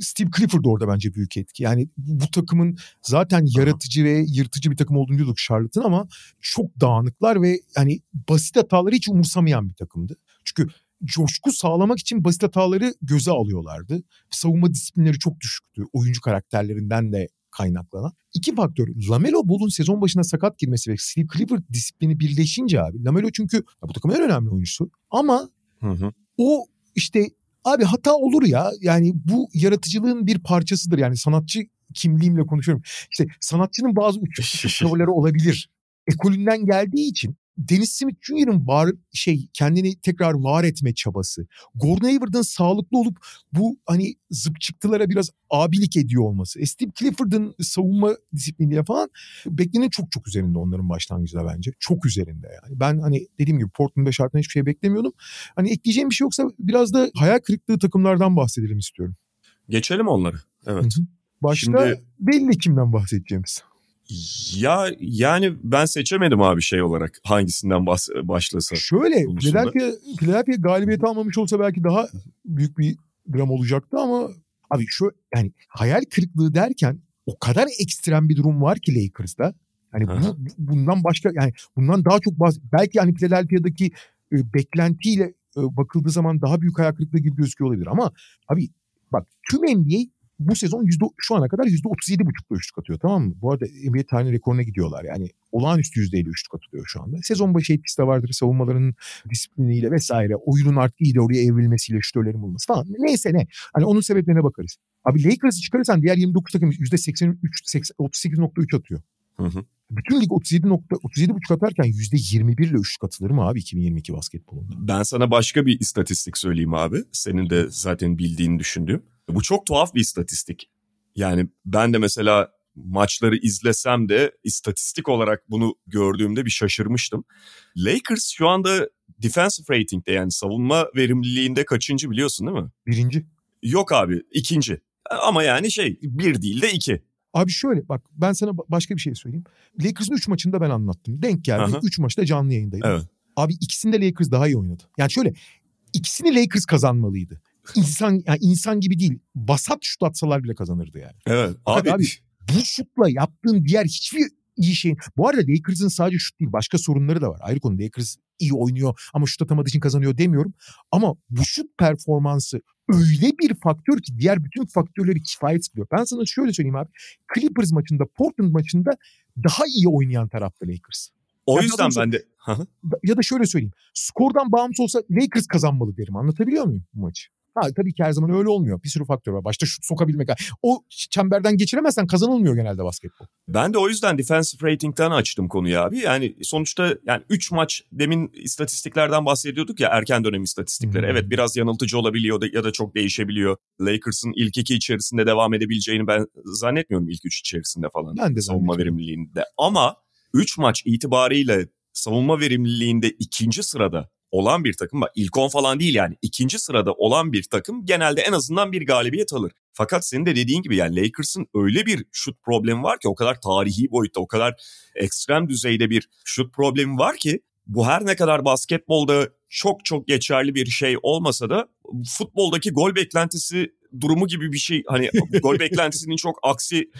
Steve Clifford orada bence büyük etki. Yani bu, takımın zaten yaratıcı ve yırtıcı bir takım olduğunu diyorduk Charlotte'ın ama çok dağınıklar ve hani basit hataları hiç umursamayan bir takımdı. Çünkü coşku sağlamak için basit hataları göze alıyorlardı. Savunma disiplinleri çok düşüktü. Oyuncu karakterlerinden de kaynaklanan. İki faktör. Lamelo Ball'un sezon başına sakat girmesi ve Steve Clifford disiplini birleşince abi. Lamelo çünkü bu takımın en önemli oyuncusu. Ama Hı hı. o işte abi hata olur ya. Yani bu yaratıcılığın bir parçasıdır. Yani sanatçı kimliğimle konuşuyorum. İşte sanatçının bazı uçuk tavırları olabilir. Ekolünden geldiği için Dennis Smith Jr.'ın var şey kendini tekrar var etme çabası. Gordon Hayward'ın sağlıklı olup bu hani zıp çıktılara biraz abilik ediyor olması. E Steve Clifford'ın savunma disipliniyle falan beklenenin çok çok üzerinde onların başlangıcında bence. Çok üzerinde yani. Ben hani dediğim gibi Portland'da şartında hiçbir şey beklemiyordum. Hani ekleyeceğim bir şey yoksa biraz da hayal kırıklığı takımlardan bahsedelim istiyorum. Geçelim onları. Evet. Hı hı. Başta Şimdi- belli kimden bahsedeceğimiz. Ya yani ben seçemedim abi şey olarak hangisinden bahs- başlasa. Şöyle. Philadelphia, Philadelphia galibiyeti almamış olsa belki daha büyük bir dram olacaktı ama abi şu yani hayal kırıklığı derken o kadar ekstrem bir durum var ki Lakers'ta. Hani Aha. bu, bundan başka yani bundan daha çok bahs- belki hani Philadelphia'daki e, beklentiyle e, bakıldığı zaman daha büyük hayal kırıklığı gibi gözüküyor olabilir ama abi bak tüm NBA bu sezon yüzde, şu ana kadar yüzde 37 buçukta üçlük atıyor tamam mı? Bu arada NBA tarihinin rekoruna gidiyorlar. Yani olağanüstü yüzdeyle üçlük atılıyor şu anda. Sezon başı etkisi de vardır savunmalarının disipliniyle vesaire. Oyunun artık iyi de oraya evrilmesiyle şütörlerin bulması falan. Neyse ne. Hani onun sebeplerine bakarız. Abi Lakers'ı çıkarırsan diğer 29 takım yüzde 83, 80 38.3 atıyor. Hı hı. Bütün lig 37 nokta, 37 buçuk atarken yüzde 21 ile üçlük atılır mı abi 2022 basketbolunda? Ben sana başka bir istatistik söyleyeyim abi. Senin de zaten bildiğini düşündüğüm. Bu çok tuhaf bir istatistik. Yani ben de mesela maçları izlesem de istatistik olarak bunu gördüğümde bir şaşırmıştım. Lakers şu anda defensive rating'de yani savunma verimliliğinde kaçıncı biliyorsun değil mi? Birinci. Yok abi ikinci. Ama yani şey bir değil de iki. Abi şöyle bak ben sana ba- başka bir şey söyleyeyim. Lakers'ın 3 maçında ben anlattım. Denk geldi. Aha. 3 maçta canlı yayındaydım. Evet. Abi ikisinde Lakers daha iyi oynadı. Yani şöyle ikisini Lakers kazanmalıydı. İnsan yani insan gibi değil. Basat şut atsalar bile kazanırdı yani. Evet. Abi, abi, Bu şutla yaptığın diğer hiçbir iyi şeyin. Bu arada Lakers'ın sadece şut değil başka sorunları da var. Ayrı konu Lakers iyi oynuyor ama şut atamadığı için kazanıyor demiyorum. Ama bu şut performansı öyle bir faktör ki diğer bütün faktörleri kifayet kılıyor. Ben sana şöyle söyleyeyim abi. Clippers maçında, Portland maçında daha iyi oynayan tarafta Lakers. o Ya yüzden ben de... Ya da şöyle söyleyeyim. Skordan bağımsız olsa Lakers kazanmalı derim. Anlatabiliyor muyum bu maçı? Ha tabii ki her zaman öyle olmuyor. Bir sürü faktör var. Başta şut sokabilmek. O çemberden geçiremezsen kazanılmıyor genelde basketbol. Ben de o yüzden defensive rating'den açtım konuyu abi. Yani sonuçta yani 3 maç demin istatistiklerden bahsediyorduk ya erken dönem istatistikleri. Hmm. Evet biraz yanıltıcı olabiliyor ya da çok değişebiliyor. Lakers'ın ilk iki içerisinde devam edebileceğini ben zannetmiyorum ilk üç içerisinde falan. Ben de savunma verimliliğinde. Ama 3 maç itibariyle savunma verimliliğinde ikinci sırada olan bir takım var. İlk 10 falan değil yani. ikinci sırada olan bir takım genelde en azından bir galibiyet alır. Fakat senin de dediğin gibi yani Lakers'ın öyle bir şut problemi var ki o kadar tarihi boyutta, o kadar ekstrem düzeyde bir şut problemi var ki bu her ne kadar basketbolda çok çok geçerli bir şey olmasa da futboldaki gol beklentisi durumu gibi bir şey. Hani gol beklentisinin çok aksi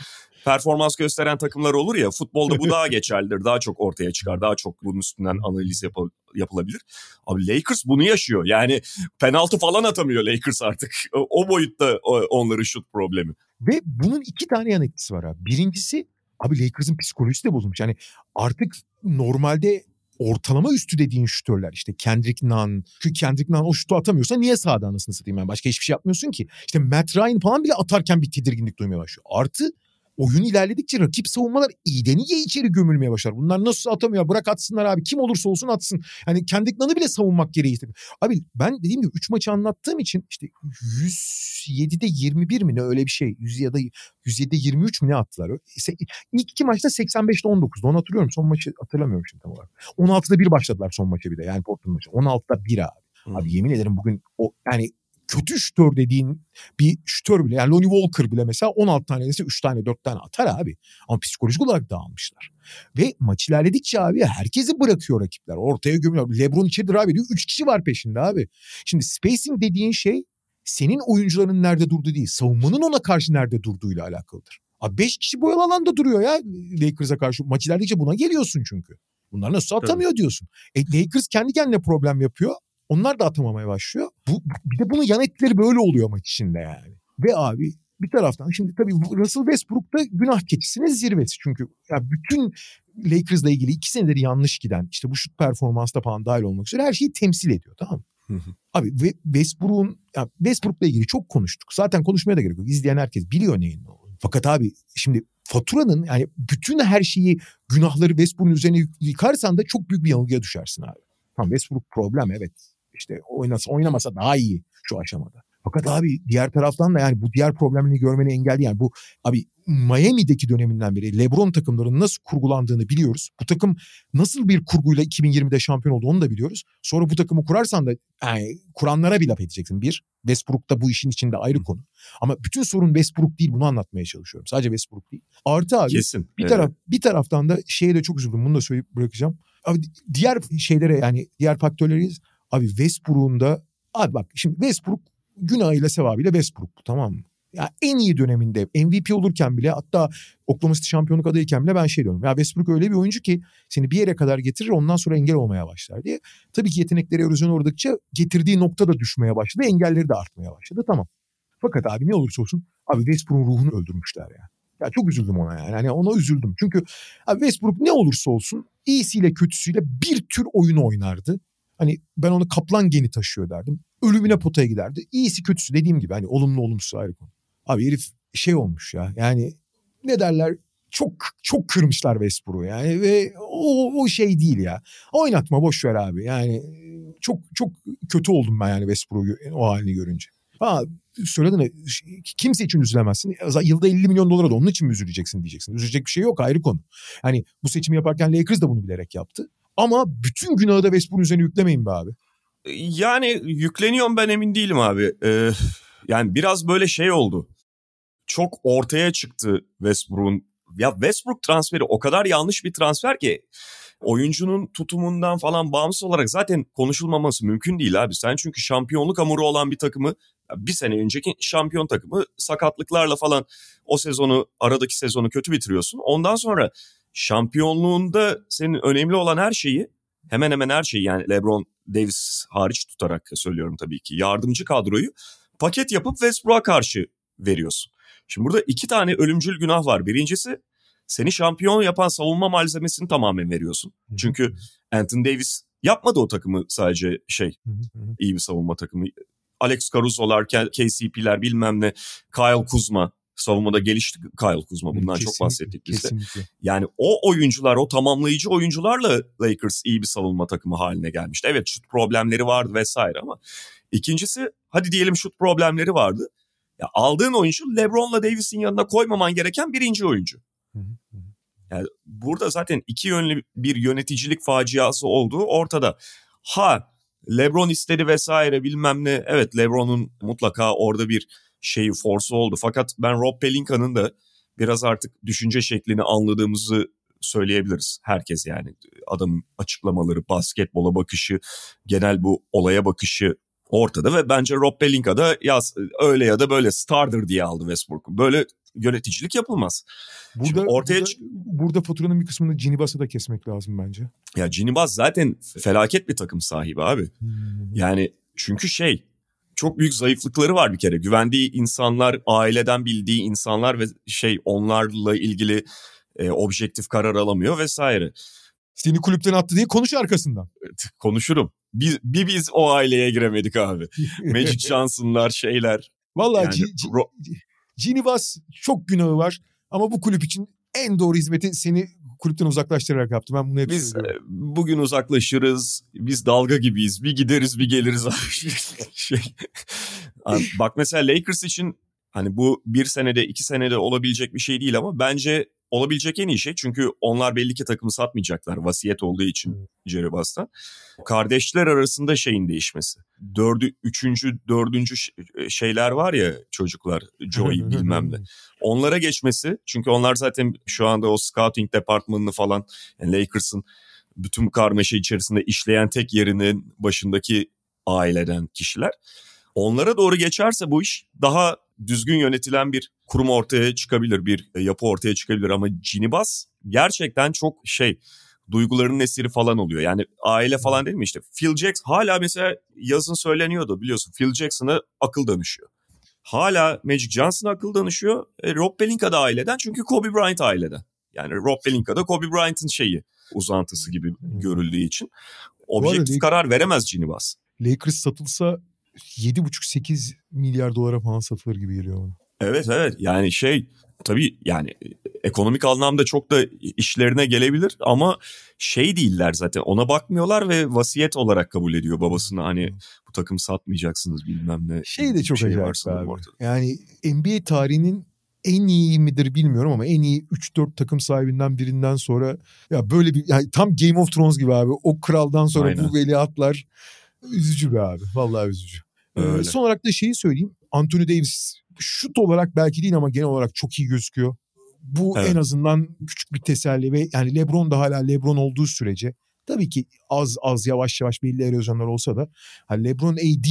performans gösteren takımlar olur ya futbolda bu daha geçerlidir. Daha çok ortaya çıkar. Daha çok bunun üstünden analiz yap yapılabilir. Abi Lakers bunu yaşıyor. Yani penaltı falan atamıyor Lakers artık. O boyutta onların şut problemi. Ve bunun iki tane yan etkisi var abi. Birincisi abi Lakers'ın psikolojisi de bozulmuş. Yani artık normalde ortalama üstü dediğin şütörler işte Kendrick Nunn. Çünkü Kendrick Nunn o şutu atamıyorsa niye sahada anasını satayım yani başka hiçbir şey yapmıyorsun ki. İşte Matt Ryan falan bile atarken bir tedirginlik duymaya başlıyor. Artı oyun ilerledikçe rakip savunmalar iyiden iyiye içeri gömülmeye başlar. Bunlar nasıl atamıyor? Bırak atsınlar abi. Kim olursa olsun atsın. Yani kendi iknanı bile savunmak gereği. Abi ben dediğim gibi 3 maçı anlattığım için işte 107'de 21 mi ne öyle bir şey. 100 ya da 107'de 23 mi ne attılar? İlk iki maçta 85'te 19'da onu hatırlıyorum. Son maçı hatırlamıyorum şimdi tam olarak. 16'da 1 başladılar son maça bir de. Yani Portland maçı. 16'da 1 abi. Abi yemin ederim bugün o yani kötü şütör dediğin bir şütör bile yani Lonnie Walker bile mesela 16 tane dese 3 tane 4 tane atar abi. Ama psikolojik olarak dağılmışlar. Ve maç ilerledikçe abi herkesi bırakıyor rakipler. Ortaya gömüyor. Lebron içeri drive ediyor. 3 kişi var peşinde abi. Şimdi spacing dediğin şey senin oyuncuların nerede durduğu değil. Savunmanın ona karşı nerede durduğuyla alakalıdır. Abi 5 kişi boyalı alanda duruyor ya Lakers'a karşı. Maç ilerledikçe buna geliyorsun çünkü. Bunlar nasıl atamıyor Tabii. diyorsun. E, Lakers kendi kendine problem yapıyor. Onlar da atamamaya başlıyor. Bu, bir de bunun yan etkileri böyle oluyor maç içinde yani. Ve abi bir taraftan şimdi tabii Russell Westbrook da günah keçisinin zirvesi. Çünkü ya bütün Lakers'la ilgili iki senedir yanlış giden işte bu şut performansta falan dahil olmak üzere her şeyi temsil ediyor tamam mı? Abi ve Westbrook'un ya Westbrook'la ilgili çok konuştuk. Zaten konuşmaya da gerek yok. İzleyen herkes biliyor neyin ne olduğunu. Fakat abi şimdi faturanın yani bütün her şeyi günahları Westbrook'un üzerine yıkarsan da çok büyük bir yanılgıya düşersin abi. Tamam Westbrook problem evet işte oynasa oynamasa daha iyi şu aşamada. Fakat abi diğer taraftan da yani bu diğer problemini görmeni engelli yani bu abi Miami'deki döneminden beri LeBron takımlarının nasıl kurgulandığını biliyoruz. Bu takım nasıl bir kurguyla 2020'de şampiyon oldu onu da biliyoruz. Sonra bu takımı kurarsan da yani kuranlara bir laf edeceksin. Bir, Westbrook da bu işin içinde ayrı konu. Ama bütün sorun Westbrook değil bunu anlatmaya çalışıyorum. Sadece Westbrook değil. Artı abi Kesin, bir taraf evet. bir taraftan da şeye de çok üzüldüm. Bunu da söyleyip bırakacağım. Abi diğer şeylere yani diğer faktörleri Abi Westbrook'un da abi bak şimdi Westbrook günahıyla sevabıyla Westbrook tamam mı? Ya en iyi döneminde MVP olurken bile hatta Oklahoma City şampiyonluk adayken bile ben şey diyorum. Ya Westbrook öyle bir oyuncu ki seni bir yere kadar getirir ondan sonra engel olmaya başlar diye. Tabii ki yetenekleri erozyon uğradıkça getirdiği nokta da düşmeye başladı. Engelleri de artmaya başladı tamam. Fakat abi ne olursa olsun abi Westbrook'un ruhunu öldürmüşler ya. Ya çok üzüldüm ona yani. Hani ona üzüldüm. Çünkü abi Westbrook ne olursa olsun iyisiyle kötüsüyle bir tür oyunu oynardı. Hani ben onu kaplan geni taşıyor derdim. Ölümüne potaya giderdi. İyisi kötüsü dediğim gibi hani olumlu olumsuz ayrı konu. Abi herif şey olmuş ya yani ne derler çok çok kırmışlar Westbrook'u yani ve o, o şey değil ya. Oynatma boş ver abi yani çok çok kötü oldum ben yani Westbrook'u o halini görünce. Ha söyledin kimse için üzülemezsin. Yılda 50 milyon dolara da onun için mi üzüleceksin diyeceksin. Üzülecek bir şey yok ayrı konu. Hani bu seçimi yaparken Lakers da bunu bilerek yaptı. Ama bütün günahı da Westbrook'un üzerine yüklemeyin be abi. Yani yükleniyorum ben emin değilim abi. Ee, yani biraz böyle şey oldu. Çok ortaya çıktı Westbrook'un. Ya Westbrook transferi o kadar yanlış bir transfer ki oyuncunun tutumundan falan bağımsız olarak zaten konuşulmaması mümkün değil abi. Sen çünkü şampiyonluk hamuru olan bir takımı bir sene önceki şampiyon takımı sakatlıklarla falan o sezonu aradaki sezonu kötü bitiriyorsun. Ondan sonra şampiyonluğunda senin önemli olan her şeyi hemen hemen her şeyi yani LeBron Davis hariç tutarak söylüyorum tabii ki yardımcı kadroyu paket yapıp Westbrook'a karşı veriyorsun. Şimdi burada iki tane ölümcül günah var. Birincisi seni şampiyon yapan savunma malzemesini tamamen veriyorsun. Çünkü Anthony Davis yapmadı o takımı sadece şey iyi bir savunma takımı Alex Caruso'lar, KCP'ler bilmem ne, Kyle Kuzma savunmada gelişti Kyle Kuzma. Bundan kesinlikle, çok bahsettik biz de. Yani o oyuncular, o tamamlayıcı oyuncularla Lakers iyi bir savunma takımı haline gelmişti. Evet şut problemleri vardı vesaire ama ikincisi hadi diyelim şut problemleri vardı. Ya aldığın oyuncu LeBron'la Davis'in yanına koymaman gereken birinci oyuncu. Yani burada zaten iki yönlü bir yöneticilik faciası olduğu ortada. Ha LeBron istedi vesaire bilmem ne. Evet LeBron'un mutlaka orada bir şeyi forsu oldu. Fakat ben Rob Pelinka'nın da biraz artık düşünce şeklini anladığımızı söyleyebiliriz. Herkes yani adamın açıklamaları, basketbola bakışı, genel bu olaya bakışı ortada ve bence Rob Pelinka da ya öyle ya da böyle stardır diye aldı Westbrook'u. Böyle yöneticilik yapılmaz. Burada Şimdi ortaya burada, burada faturanın bir kısmını Cinibas'a da kesmek lazım bence. Ya Cinibas zaten felaket bir takım sahibi abi. Hmm. Yani çünkü şey çok büyük zayıflıkları var bir kere. Güvendiği insanlar, aileden bildiği insanlar ve şey onlarla ilgili e, objektif karar alamıyor vesaire. Seni kulüpten attı diye konuş arkasından. Konuşurum. Bir, bir biz o aileye giremedik abi. Magic Johnson'lar şeyler. Vallahi yani, G- çok günahı var ama bu kulüp için en doğru hizmeti seni kulüpten uzaklaştırarak yaptı. Ben bunu hep Biz söylüyorum. E, bugün uzaklaşırız. Biz dalga gibiyiz. Bir gideriz bir geliriz. şey. Bak mesela Lakers için hani bu bir senede iki senede olabilecek bir şey değil ama bence olabilecek en iyi şey. Çünkü onlar belli ki takımı satmayacaklar vasiyet olduğu için. Jerry Bass'tan. Kardeşler arasında şeyin değişmesi. Dördü, üçüncü, dördüncü e, şeyler var ya çocuklar. Joey bilmem ne. Onlara geçmesi. Çünkü onlar zaten şu anda o scouting departmanını falan yani Lakers'ın bütün karmaşa içerisinde işleyen tek yerinin başındaki aileden kişiler. Onlara doğru geçerse bu iş daha düzgün yönetilen bir kurum ortaya çıkabilir, bir e, yapı ortaya çıkabilir ama Cinibas gerçekten çok şey duyguların esiri falan oluyor. Yani aile falan değil mi işte Phil Jackson hala mesela yazın söyleniyordu biliyorsun Phil Jackson'a akıl danışıyor. Hala Magic Johnson'a akıl danışıyor. E, Rob Pelinka da aileden çünkü Kobe Bryant aileden. Yani Rob Pelinka da Kobe Bryant'ın şeyi uzantısı gibi görüldüğü için. Objektif karar veremez Cinibas. Lakers satılsa 7,5-8 milyar dolara falan satılır gibi geliyor bana. Evet evet yani şey tabii yani ekonomik anlamda çok da işlerine gelebilir ama şey değiller zaten ona bakmıyorlar ve vasiyet olarak kabul ediyor babasına hani bu takım satmayacaksınız bilmem ne. Şey de çok şey acayip abi. Ortada. Yani NBA tarihinin en iyi midir bilmiyorum ama en iyi 3-4 takım sahibinden birinden sonra ya böyle bir yani tam Game of Thrones gibi abi. O kraldan sonra Aynen. bu veliahtlar üzücü be abi. Vallahi üzücü. Öyle. Son olarak da şeyi söyleyeyim. Anthony Davis şut olarak belki değil ama genel olarak çok iyi gözüküyor. Bu evet. en azından küçük bir teselli ve yani LeBron da hala LeBron olduğu sürece tabii ki az az yavaş yavaş belli erozyonlar olsa da hani LeBron AD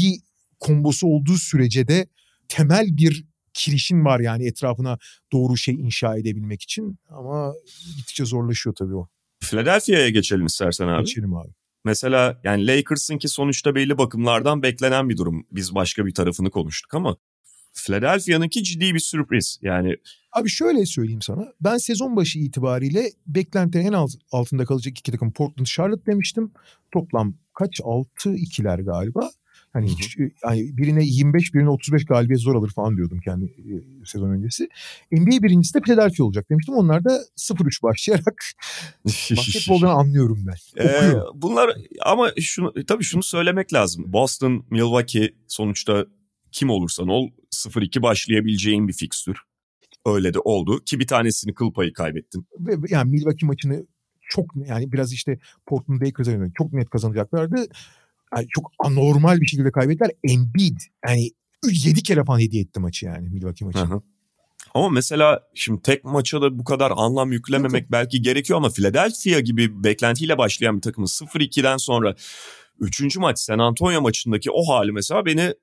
kombosu olduğu sürece de temel bir kirişin var yani etrafına doğru şey inşa edebilmek için ama gittikçe zorlaşıyor tabii o. Philadelphia'ya geçelim istersen abi. Geçelim abi. Mesela yani Lakers'ın ki sonuçta belli bakımlardan beklenen bir durum. Biz başka bir tarafını konuştuk ama Philadelphia'nınki ciddi bir sürpriz. Yani Abi şöyle söyleyeyim sana. Ben sezon başı itibariyle beklentilerin en altında kalacak iki takım Portland Charlotte demiştim. Toplam kaç? 6-2'ler galiba. Hani hiç, yani birine 25 birine 35 galibiyet zor alır falan diyordum kendi e, sezon öncesi. NBA birincisi de Philadelphia olacak demiştim. Onlar da 0-3 başlayarak basketboldan anlıyorum ben. Ee, bunlar ama şunu tabii şunu söylemek lazım. Boston, Milwaukee sonuçta kim olursan ol 0-2 başlayabileceğin bir fikstür. Öyle de oldu ki bir tanesini kıl payı kaybettin. Yani Milwaukee maçını çok yani biraz işte Portland Lakers'a çok net kazanacaklardı yani çok anormal bir şekilde kaybettiler. Embiid yani 7 kere falan hediye etti maçı yani Milwaukee maçı. Hı hı. Ama mesela şimdi tek maça da bu kadar anlam yüklememek Yok. belki gerekiyor ama Philadelphia gibi beklentiyle başlayan bir takımın 0-2'den sonra 3. maç San Antonio maçındaki o hali mesela beni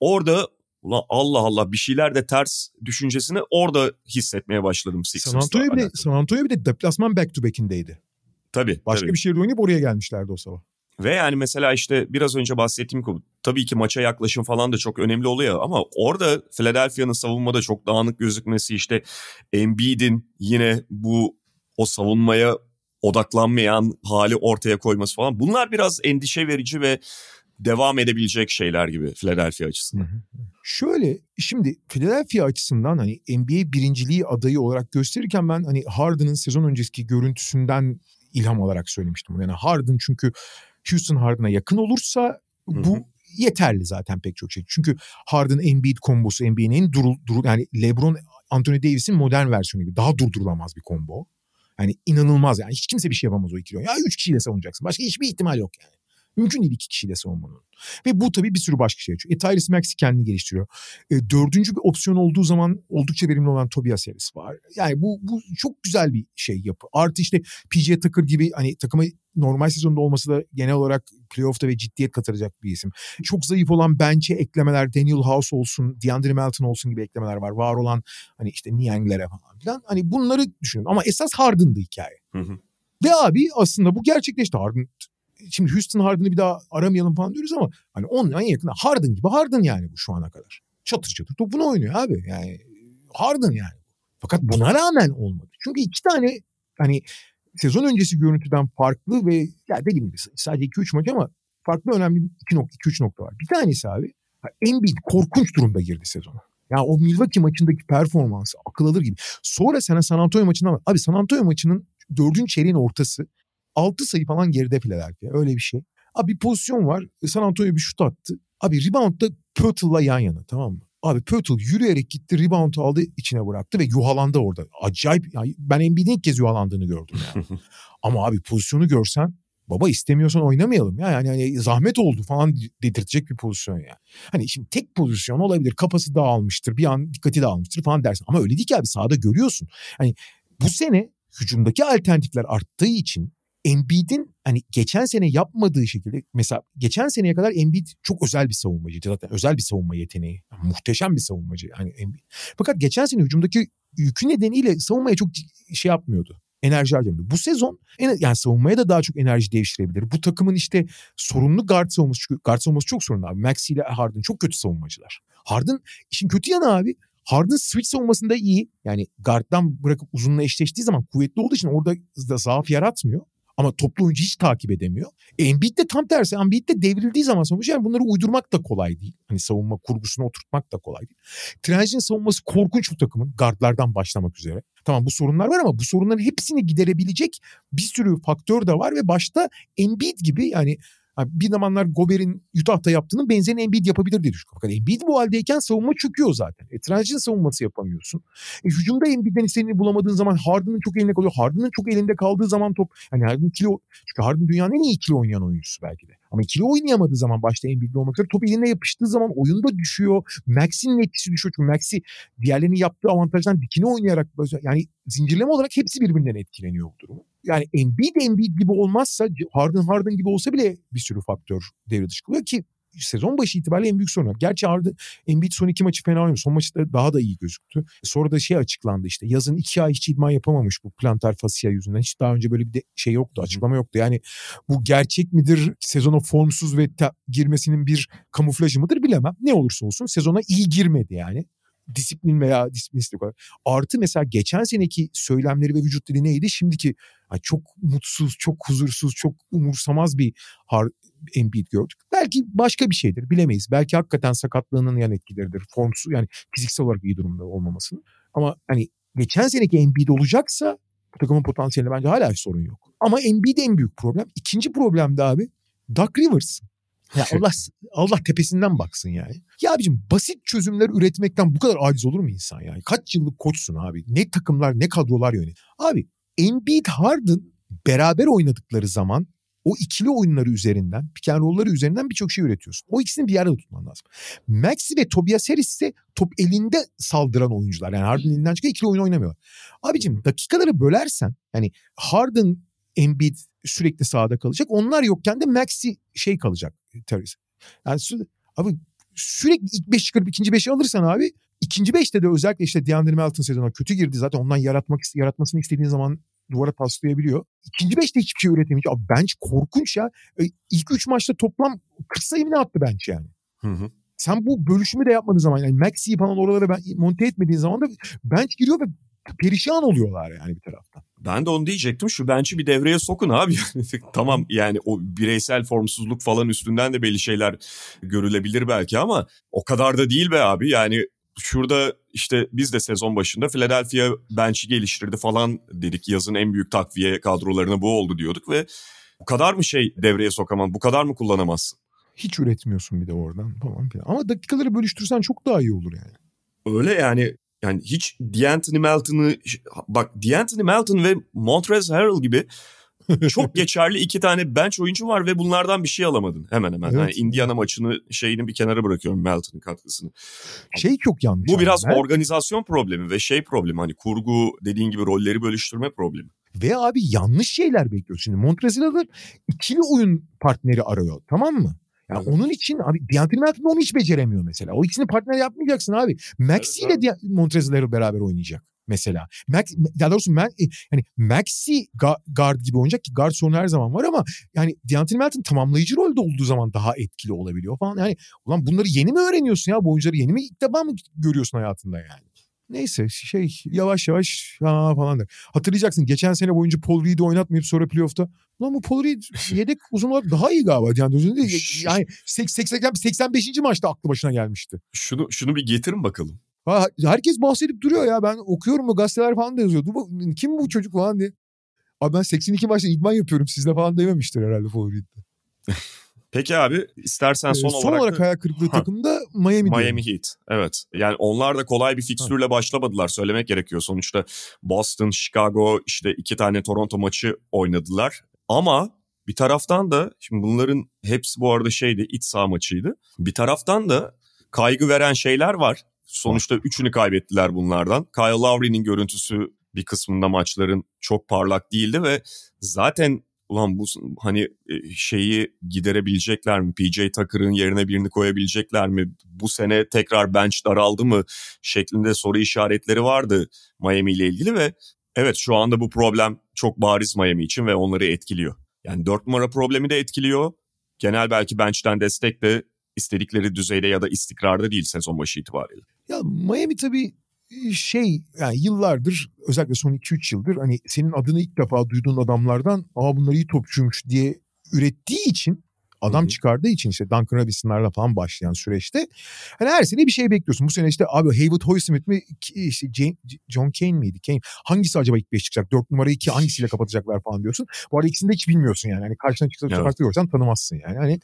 orada ulan Allah Allah bir şeyler de ters düşüncesini orada hissetmeye başladım San Antonio bir de, San Antonio bir de deplasman back to back'indeydi. Tabii. Başka tabii. bir şehirde oynayıp oraya gelmişlerdi o sabah. Ve yani mesela işte biraz önce bahsettiğim gibi tabii ki maça yaklaşım falan da çok önemli oluyor ama orada Philadelphia'nın savunmada çok dağınık gözükmesi işte Embiid'in yine bu o savunmaya odaklanmayan hali ortaya koyması falan bunlar biraz endişe verici ve devam edebilecek şeyler gibi Philadelphia açısından. Şöyle şimdi Philadelphia açısından hani NBA birinciliği adayı olarak gösterirken ben hani Harden'ın sezon önceki görüntüsünden ilham olarak söylemiştim. Yani Harden çünkü Houston Harden'a yakın olursa bu Hı-hı. yeterli zaten pek çok şey. Çünkü Harden Embiid kombosu NBA'nin durul, durul yani LeBron Anthony Davis'in modern versiyonu gibi daha durdurulamaz bir kombo. Yani inanılmaz yani hiç kimse bir şey yapamaz o ikili. Ya üç kişiyle savunacaksın. Başka hiçbir ihtimal yok yani. Mümkün değil iki kişiyle savunmanın. Ve bu tabii bir sürü başka şey açıyor. E, Tyrese Maxey kendini geliştiriyor. E, dördüncü bir opsiyon olduğu zaman oldukça verimli olan Tobias Harris var. Yani bu, bu çok güzel bir şey yapı. Artı işte PJ Tucker gibi hani takımı normal sezonda olması da genel olarak playoff'ta ve ciddiyet katacak bir isim. Çok zayıf olan bench'e eklemeler Daniel House olsun, DeAndre Melton olsun gibi eklemeler var. Var olan hani işte Niang'lere falan filan. Hani bunları düşünüyorum ama esas Harden'dı hikaye. Hı hı. Ve abi aslında bu gerçekleşti. Harden şimdi Houston Harden'ı bir daha aramayalım falan diyoruz ama hani onun en yakın Harden gibi Harden yani bu şu ana kadar. Çatır çatır topunu oynuyor abi. Yani Harden yani. Fakat buna rağmen olmadı. Çünkü iki tane hani sezon öncesi görüntüden farklı ve ya dediğim gibi sadece 2-3 maç ama farklı önemli 2-3 nokta var. Bir tanesi abi Embiid korkunç durumda girdi sezona. Ya o Milwaukee maçındaki performansı akıl alır gibi. Sonra sana San Antonio maçında abi San Antonio maçının dördüncü çeyreğin ortası 6 sayı falan geride Philadelphia. Öyle bir şey. Abi bir pozisyon var. San Antonio bir şut attı. Abi rebound da Pörtle'la yan yana tamam mı? Abi Pörtle yürüyerek gitti rebound aldı içine bıraktı ve yuhalandı orada. Acayip yani ben NBA'de ilk kez yuhalandığını gördüm yani. Ama abi pozisyonu görsen baba istemiyorsan oynamayalım ya. Yani hani zahmet oldu falan dedirtecek bir pozisyon ya. Hani şimdi tek pozisyon olabilir. Kafası dağılmıştır. Bir an dikkati dağılmıştır falan dersin. Ama öyle değil ki abi sahada görüyorsun. Hani bu sene hücumdaki alternatifler arttığı için Embiid'in hani geçen sene yapmadığı şekilde mesela geçen seneye kadar Embiid çok özel bir savunmacıydı zaten özel bir savunma yeteneği. Yani muhteşem bir savunmacı yani Embiid. Fakat geçen sene hücumdaki yükü nedeniyle savunmaya çok şey yapmıyordu. Enerji harcamıyordu. Bu sezon yani savunmaya da daha çok enerji devşirebilir. Bu takımın işte sorunlu guard savunması çünkü guard savunması çok sorunlu abi. Maxi ile Harden çok kötü savunmacılar. Harden işin kötü yanı abi Harden switch savunmasında iyi. Yani guarddan bırakıp uzunla eşleştiği zaman kuvvetli olduğu için orada da zaaf yaratmıyor. Ama toplu oyuncu hiç takip edemiyor. E, Embiid de tam tersi. Embiid de devrildiği zaman sonuç yani bunları uydurmak da kolay değil. Hani savunma kurgusunu oturtmak da kolay değil. Trench'in savunması korkunç bu takımın. Gardlardan başlamak üzere. Tamam bu sorunlar var ama bu sorunların hepsini giderebilecek bir sürü faktör de var ve başta Embiid gibi yani bir zamanlar Gober'in Utah'ta yaptığının benzerini Embiid yapabilir diye düşünüyorum. Fakat Embiid bu haldeyken savunma çöküyor zaten. E, Transition savunması yapamıyorsun. E, hücumda Embiid'den istediğini bulamadığın zaman Harden'ın çok elinde kalıyor. Harden'ın çok elinde kaldığı zaman top yani Harden ikili, çünkü Harden dünyanın en iyi ikili oynayan oyuncusu belki de. Ama ikili oynayamadığı zaman başta Embiid'le olmak üzere top eline yapıştığı zaman oyunda düşüyor. Maxi'nin etkisi düşüyor. Çünkü Maxi diğerlerinin yaptığı avantajdan dikine oynayarak yani zincirleme olarak hepsi birbirinden etkileniyor bu durumu yani Embiid Embiid gibi olmazsa Harden Harden gibi olsa bile bir sürü faktör devre dışı kalıyor ki sezon başı itibariyle en büyük sorun. Gerçi Harden Embiid son iki maçı fena oynadı. Son maçta daha da iyi gözüktü. Sonra da şey açıklandı işte. Yazın iki ay hiç idman yapamamış bu plantar fasya yüzünden. Hiç daha önce böyle bir de şey yoktu. Açıklama yoktu. Yani bu gerçek midir? Sezona formsuz ve girmesinin bir kamuflajı mıdır bilemem. Ne olursa olsun sezona iyi girmedi yani disiplin veya disiplinistik olarak. Artı mesela geçen seneki söylemleri ve vücut dili neydi? Şimdiki çok mutsuz, çok huzursuz, çok umursamaz bir har Embiid gördük. Belki başka bir şeydir bilemeyiz. Belki hakikaten sakatlığının yan etkileridir. Formsuz yani fiziksel olarak iyi durumda olmamasının. Ama hani geçen seneki Embiid olacaksa bu takımın potansiyelinde bence hala bir sorun yok. Ama Embiid en büyük problem. İkinci problem de abi Doug Rivers. Ya Allah Allah tepesinden baksın yani. Ya abicim basit çözümler üretmekten bu kadar aciz olur mu insan yani? Kaç yıllık koçsun abi? Ne takımlar ne kadrolar yönet. Abi Embiid Harden beraber oynadıkları zaman o ikili oyunları üzerinden, pick and roll'ları üzerinden birçok şey üretiyorsun. O ikisini bir yerde tutman lazım. Maxi ve Tobias Harris ise top elinde saldıran oyuncular. Yani Harden elinden çıkıyor ikili oyun oynamıyorlar. Abicim dakikaları bölersen yani Harden Embiid sürekli sahada kalacak. Onlar yokken de Maxi şey kalacak. Terörist. Yani abi sürekli ilk beş çıkarıp ikinci beşi alırsan abi ikinci beşte de özellikle işte DeAndre Melton sezona kötü girdi. Zaten ondan yaratmak yaratmasını istediğin zaman duvara paslayabiliyor. İkinci beşte hiçbir şey üretemeyecek. Abi bench korkunç ya. E, ilk üç maçta toplam 40 sayı mı attı bench yani? Hı hı. Sen bu bölüşümü de yapmadığın zaman yani Maxi'yi falan oralara ben monte etmediğin zaman da bench giriyor ve perişan oluyorlar yani bir taraftan. Ben de onu diyecektim. Şu bench'i bir devreye sokun abi. tamam yani o bireysel formsuzluk falan üstünden de belli şeyler görülebilir belki ama o kadar da değil be abi. Yani şurada işte biz de sezon başında Philadelphia bench'i geliştirdi falan dedik. Yazın en büyük takviye kadrolarına bu oldu diyorduk ve bu kadar mı şey devreye sokamam, bu kadar mı kullanamazsın? Hiç üretmiyorsun bir de oradan falan filan. Ama dakikaları bölüştürsen çok daha iyi olur yani. Öyle yani yani hiç D'Anthony Melton'ı bak D'Anthony Melton ve Montrezl Harrell gibi çok geçerli iki tane bench oyuncu var ve bunlardan bir şey alamadın hemen hemen. Evet. Yani Indiana maçını şeyini bir kenara bırakıyorum Melton'ın katkısını. Şey çok yanlış. Bu biraz ben... organizasyon problemi ve şey problemi hani kurgu dediğin gibi rolleri bölüştürme problemi. Ve abi yanlış şeyler bekliyor. Şimdi Montrezl Harrell ikili oyun partneri arıyor tamam mı? Yani evet. onun için abi D'Anthony Melton onu hiç beceremiyor mesela. O ikisini partner yapmayacaksın abi. Maxi evet, ile Montrezl Harrell beraber oynayacak mesela. Max, daha doğrusu ben, yani Maxi guard gibi oynayacak ki guard sorunu her zaman var ama yani D'Anthony Melton tamamlayıcı rolde olduğu zaman daha etkili olabiliyor falan. Yani ulan bunları yeni mi öğreniyorsun ya? Bu oyuncuları yeni mi ilk defa mı görüyorsun hayatında yani? Neyse şey yavaş yavaş ha falan der. Hatırlayacaksın geçen sene boyunca Paul Reed'i oynatmayıp sonra playoff'ta Ulan bu Paul Reed yedek uzun olarak daha iyi galiba. Yani, yani 80, 85. maçta aklı başına gelmişti. Şunu şunu bir getirin bakalım. Ha, herkes bahsedip duruyor ya. Ben okuyorum mu gazeteler falan da yazıyordu. Bu, kim bu çocuk falan diye. Abi ben 82 maçta idman yapıyorum sizle falan dememiştir herhalde Paul Reed'de. Peki abi istersen son, ee, son olarak... olarak hayal kırıklığı ha. takımda Miami Miami diyorum. Heat evet. Yani onlar da kolay bir fikstürle ha. başlamadılar söylemek gerekiyor. Sonuçta Boston, Chicago işte iki tane Toronto maçı oynadılar. Ama bir taraftan da şimdi bunların hepsi bu arada şeydi iç saha maçıydı. Bir taraftan da kaygı veren şeyler var. Sonuçta üçünü kaybettiler bunlardan. Kyle Lowry'nin görüntüsü bir kısmında maçların çok parlak değildi ve zaten ulan bu hani e, şeyi giderebilecekler mi? PJ Tucker'ın yerine birini koyabilecekler mi? Bu sene tekrar bench daraldı mı? Şeklinde soru işaretleri vardı Miami ile ilgili ve evet şu anda bu problem çok bariz Miami için ve onları etkiliyor. Yani dört numara problemi de etkiliyor. Genel belki bench'ten destek de istedikleri düzeyde ya da istikrarda değil sezon başı itibariyle. Ya Miami tabii şey yani yıllardır özellikle son 2-3 yıldır hani senin adını ilk defa duyduğun adamlardan aa bunlar iyi topçuymuş diye ürettiği için adam Hı-hı. çıkardığı için işte Duncan Robinson'larla falan başlayan süreçte hani her sene bir şey bekliyorsun. Bu sene işte abi Haywood Hoysmith mi işte Jane, John Kane miydi? Kane. Hangisi acaba ilk beş çıkacak? Dört numarayı iki hangisiyle kapatacaklar falan diyorsun. Bu arada ikisini de hiç bilmiyorsun yani. Hani karşına çıksa evet. sokakta görsen tanımazsın yani. Hani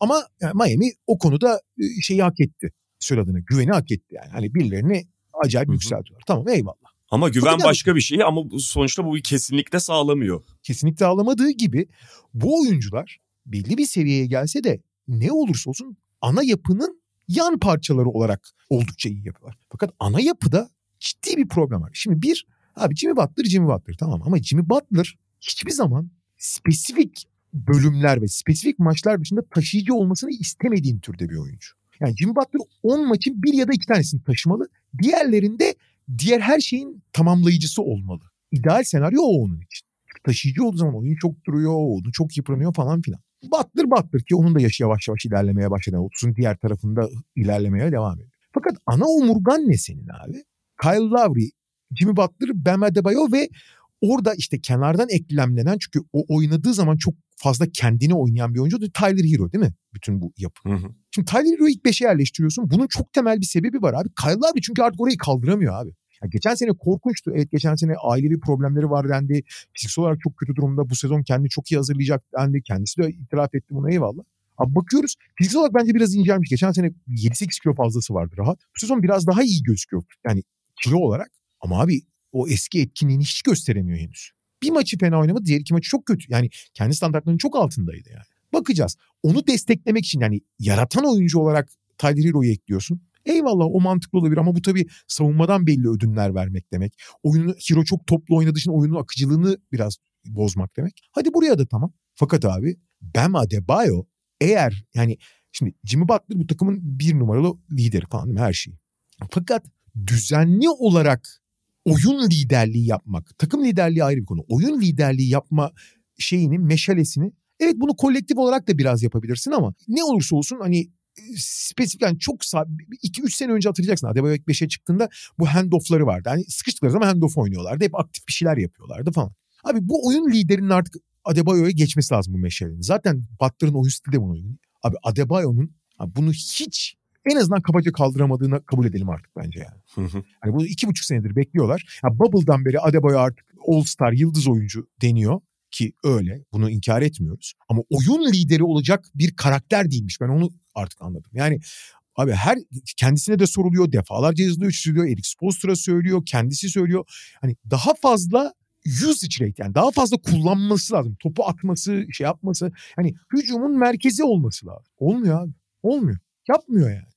ama yani Miami o konuda şeyi hak etti. Söyle adını. Güveni hak etti yani. Hani birilerini acayip Hı-hı. yükseltiyorlar. Tamam eyvallah. Ama güven başka bir şey ama sonuçta bu kesinlikle sağlamıyor. Kesinlikle sağlamadığı gibi bu oyuncular belli bir seviyeye gelse de ne olursa olsun ana yapının yan parçaları olarak oldukça iyi yapıyorlar. Fakat ana yapıda ciddi bir problem var. Şimdi bir, abi Jimmy Butler Jimmy Butler tamam ama Jimmy Butler hiçbir zaman spesifik bölümler ve spesifik maçlar dışında taşıyıcı olmasını istemediğin türde bir oyuncu. Yani Jimmy Butler 10 maçın bir ya da iki tanesini taşımalı. Diğerlerinde diğer her şeyin tamamlayıcısı olmalı. İdeal senaryo o onun için. Taşıyıcı olduğu zaman oyun çok duruyor, onu çok yıpranıyor falan filan. Battır battır ki onun da yaşı yavaş yavaş ilerlemeye başladı. 30'un diğer tarafında ilerlemeye devam ediyor. Fakat ana omurgan ne senin abi? Kyle Lowry, Jimmy Butler, Bam Adebayo ve orada işte kenardan eklemlenen çünkü o oynadığı zaman çok fazla kendini oynayan bir oyuncu Tyler Hero değil mi? Bütün bu yapı. Hı hı. Şimdi Tyler Hero'yu ilk beşe yerleştiriyorsun. Bunun çok temel bir sebebi var abi. Kyle Lowry çünkü artık orayı kaldıramıyor abi. Ya geçen sene korkunçtu. Evet geçen sene ailevi problemleri var dendi. Fiziksel olarak çok kötü durumda. Bu sezon kendini çok iyi hazırlayacak dendi. Kendisi de itiraf etti buna eyvallah. Abi bakıyoruz fiziksel olarak bence biraz incelmiş. Geçen sene 7-8 kilo fazlası vardı rahat. Bu sezon biraz daha iyi gözüküyor. Yani kilo olarak. Ama abi o eski etkinliğini hiç gösteremiyor henüz. Bir maçı fena oynamadı. Diğer iki maçı çok kötü. Yani kendi standartlarının çok altındaydı yani. Bakacağız. Onu desteklemek için yani yaratan oyuncu olarak Tyler Hero'yu ekliyorsun. Eyvallah o mantıklı olabilir ama bu tabii savunmadan belli ödünler vermek demek. Oyunu Hero çok toplu oynadığı için oyunun akıcılığını biraz bozmak demek. Hadi buraya da tamam. Fakat abi Bam Adebayo eğer yani şimdi Jimmy Butler bu takımın bir numaralı lideri falan her şeyi. Fakat düzenli olarak oyun liderliği yapmak, takım liderliği ayrı bir konu. Oyun liderliği yapma şeyini, meşalesini evet bunu kolektif olarak da biraz yapabilirsin ama ne olursa olsun hani spesifik yani çok 2-3 sene önce hatırlayacaksın. Adebayo ilk 5'e çıktığında bu handoff'ları vardı. Hani sıkıştıkları zaman handoff oynuyorlardı. Hep aktif bir şeyler yapıyorlardı falan. Abi bu oyun liderinin artık Adebayo'ya geçmesi lazım bu meşalenin. Zaten Butler'ın oyun stili de buna uygun. Abi Adebayo'nun bunu hiç en azından kabaca kaldıramadığını kabul edelim artık bence yani. hani bunu iki buçuk senedir bekliyorlar. Ya Bubble'dan beri Adebayo artık All Star yıldız oyuncu deniyor ki öyle bunu inkar etmiyoruz. Ama oyun lideri olacak bir karakter değilmiş. Ben onu artık anladım. Yani Abi her kendisine de soruluyor, defalarca yazılıyor, çiziliyor, Eric Spoelstra söylüyor, kendisi söylüyor. Hani daha fazla usage rate yani daha fazla kullanması lazım. Topu atması, şey yapması. Hani hücumun merkezi olması lazım. Olmuyor abi. Olmuyor. Yapmıyor yani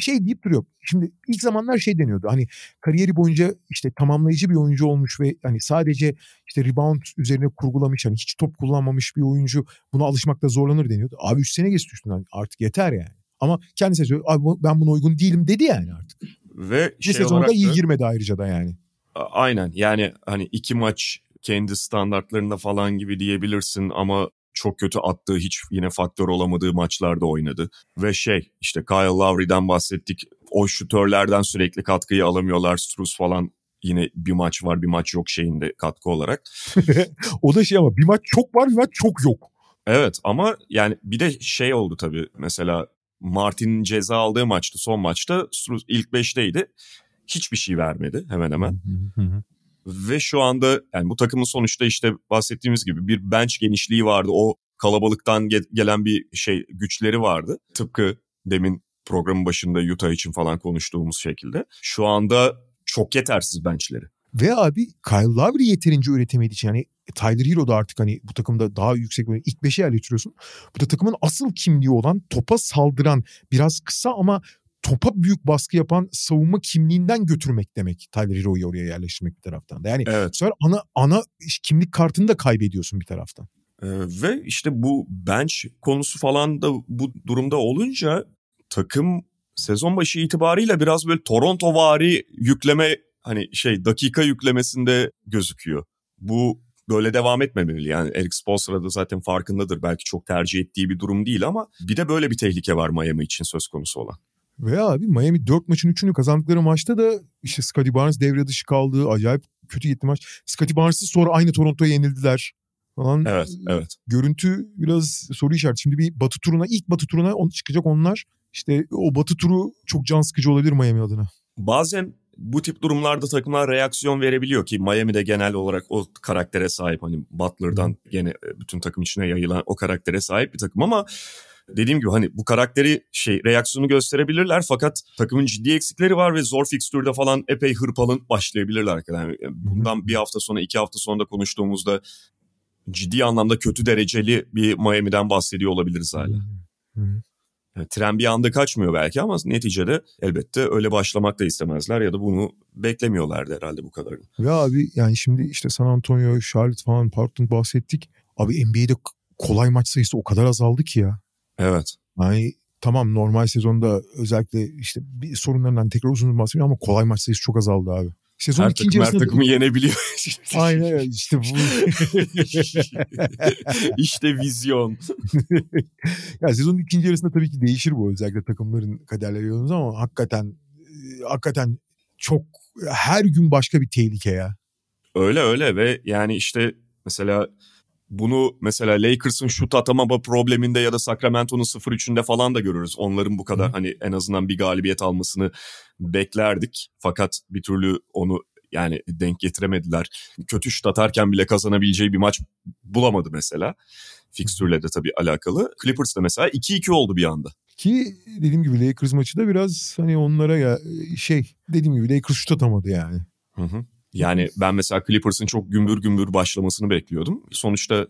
şey deyip duruyor. Şimdi ilk zamanlar şey deniyordu. Hani kariyeri boyunca işte tamamlayıcı bir oyuncu olmuş ve hani sadece işte rebound üzerine kurgulamış hani hiç top kullanmamış bir oyuncu buna alışmakta zorlanır deniyordu. Abi 3 sene geçti üstünden artık yeter yani. Ama kendisi söylüyor abi ben buna uygun değilim dedi yani artık. Ve bir şey sezonda iyi girmedi ayrıca da yani. Aynen yani hani iki maç kendi standartlarında falan gibi diyebilirsin ama çok kötü attığı hiç yine faktör olamadığı maçlarda oynadı. Ve şey işte Kyle Lowry'den bahsettik. O şutörlerden sürekli katkıyı alamıyorlar. Struz falan yine bir maç var bir maç yok şeyinde katkı olarak. o da şey ama bir maç çok var bir maç çok yok. Evet ama yani bir de şey oldu tabii mesela Martin'in ceza aldığı maçtı son maçta Struz ilk beşteydi. Hiçbir şey vermedi hemen hemen. Ve şu anda yani bu takımın sonuçta işte bahsettiğimiz gibi bir bench genişliği vardı. O kalabalıktan ge- gelen bir şey güçleri vardı. Tıpkı demin programın başında Utah için falan konuştuğumuz şekilde. Şu anda çok yetersiz benchleri. Ve abi Kyle Lowry yeterince üretemediği için yani Tyler Hero da artık hani bu takımda daha yüksek bir ilk beşe yerleştiriyorsun. Bu da takımın asıl kimliği olan topa saldıran biraz kısa ama topa büyük baskı yapan savunma kimliğinden götürmek demek Tyler Hero'yu oraya yerleştirmek bir taraftan da. Yani evet. sonra ana ana kimlik kartını da kaybediyorsun bir taraftan. Ee, ve işte bu bench konusu falan da bu durumda olunca takım sezon başı itibarıyla biraz böyle Toronto vari yükleme hani şey dakika yüklemesinde gözüküyor. Bu böyle devam etmemeli. Yani Eric Spoelstra da zaten farkındadır. Belki çok tercih ettiği bir durum değil ama bir de böyle bir tehlike var Miami için söz konusu olan. Veya abi Miami 4 maçın 3'ünü kazandıkları maçta da işte Scottie Barnes devre dışı kaldı. Acayip kötü gitti maç. Scottie Barnes'ı sonra aynı Toronto'ya yenildiler falan. Evet, evet. Görüntü biraz soru işareti. Şimdi bir batı turuna, ilk batı turuna on, çıkacak onlar. İşte o batı turu çok can sıkıcı olabilir Miami adına. Bazen bu tip durumlarda takımlar reaksiyon verebiliyor ki Miami'de genel olarak o karaktere sahip hani Butler'dan gene bütün takım içine yayılan o karaktere sahip bir takım ama dediğim gibi hani bu karakteri şey reaksiyonu gösterebilirler fakat takımın ciddi eksikleri var ve zor fikstürde falan epey hırpalın başlayabilirler. Yani bundan bir hafta sonra iki hafta sonra da konuştuğumuzda ciddi anlamda kötü dereceli bir Miami'den bahsediyor olabiliriz hala. Yani tren bir anda kaçmıyor belki ama neticede elbette öyle başlamak da istemezler ya da bunu beklemiyorlardı herhalde bu kadarını. Ya abi yani şimdi işte San Antonio, Charlotte falan Portland bahsettik. Abi NBA'de kolay maç sayısı o kadar azaldı ki ya. Evet. Yani tamam normal sezonda özellikle işte bir sorunlarından tekrar uzun bahsediyorum ama kolay maç sayısı çok azaldı abi. Sezon her ikinci takım, her takımı yenebiliyor. Aynen işte bu. İşte vizyon. ya sezonun ikinci yarısında tabii ki değişir bu özellikle takımların kaderleri yolunuz ama hakikaten hakikaten çok her gün başka bir tehlike ya. Öyle öyle ve yani işte mesela bunu mesela Lakers'ın şut atamama probleminde ya da Sacramento'nun 0-3'ünde falan da görürüz. Onların bu kadar Hı. hani en azından bir galibiyet almasını beklerdik. Fakat bir türlü onu yani denk getiremediler. Kötü şut atarken bile kazanabileceği bir maç bulamadı mesela. Fixtürle de tabii alakalı. Clippers da mesela 2-2 oldu bir anda. Ki dediğim gibi Lakers maçı da biraz hani onlara ya şey dediğim gibi Lakers şut atamadı yani. Hı hı. Yani ben mesela Clippers'ın çok gümbür gümbür başlamasını bekliyordum. Sonuçta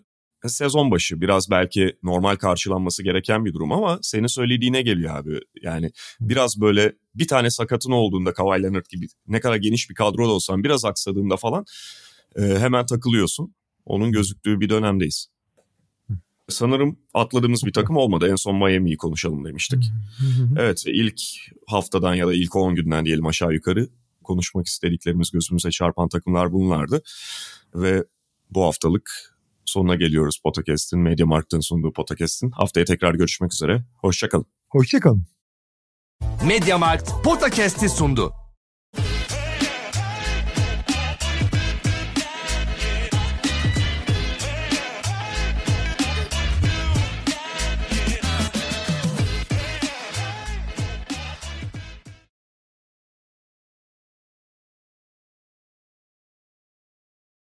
sezon başı biraz belki normal karşılanması gereken bir durum ama senin söylediğine geliyor abi. Yani biraz böyle bir tane sakatın olduğunda Kawhi Leonard gibi ne kadar geniş bir kadro da olsan biraz aksadığında falan e, hemen takılıyorsun. Onun gözüktüğü bir dönemdeyiz. Sanırım atladığımız bir takım olmadı. En son Miami'yi konuşalım demiştik. evet ilk haftadan ya da ilk 10 günden diyelim aşağı yukarı konuşmak istediklerimiz gözümüze çarpan takımlar bunlardı. Ve bu haftalık sonuna geliyoruz podcast'in, Media Markt'ın sunduğu podcast'in. Haftaya tekrar görüşmek üzere. Hoşçakalın. Hoşçakalın. Mediamarkt Podcast'i sundu.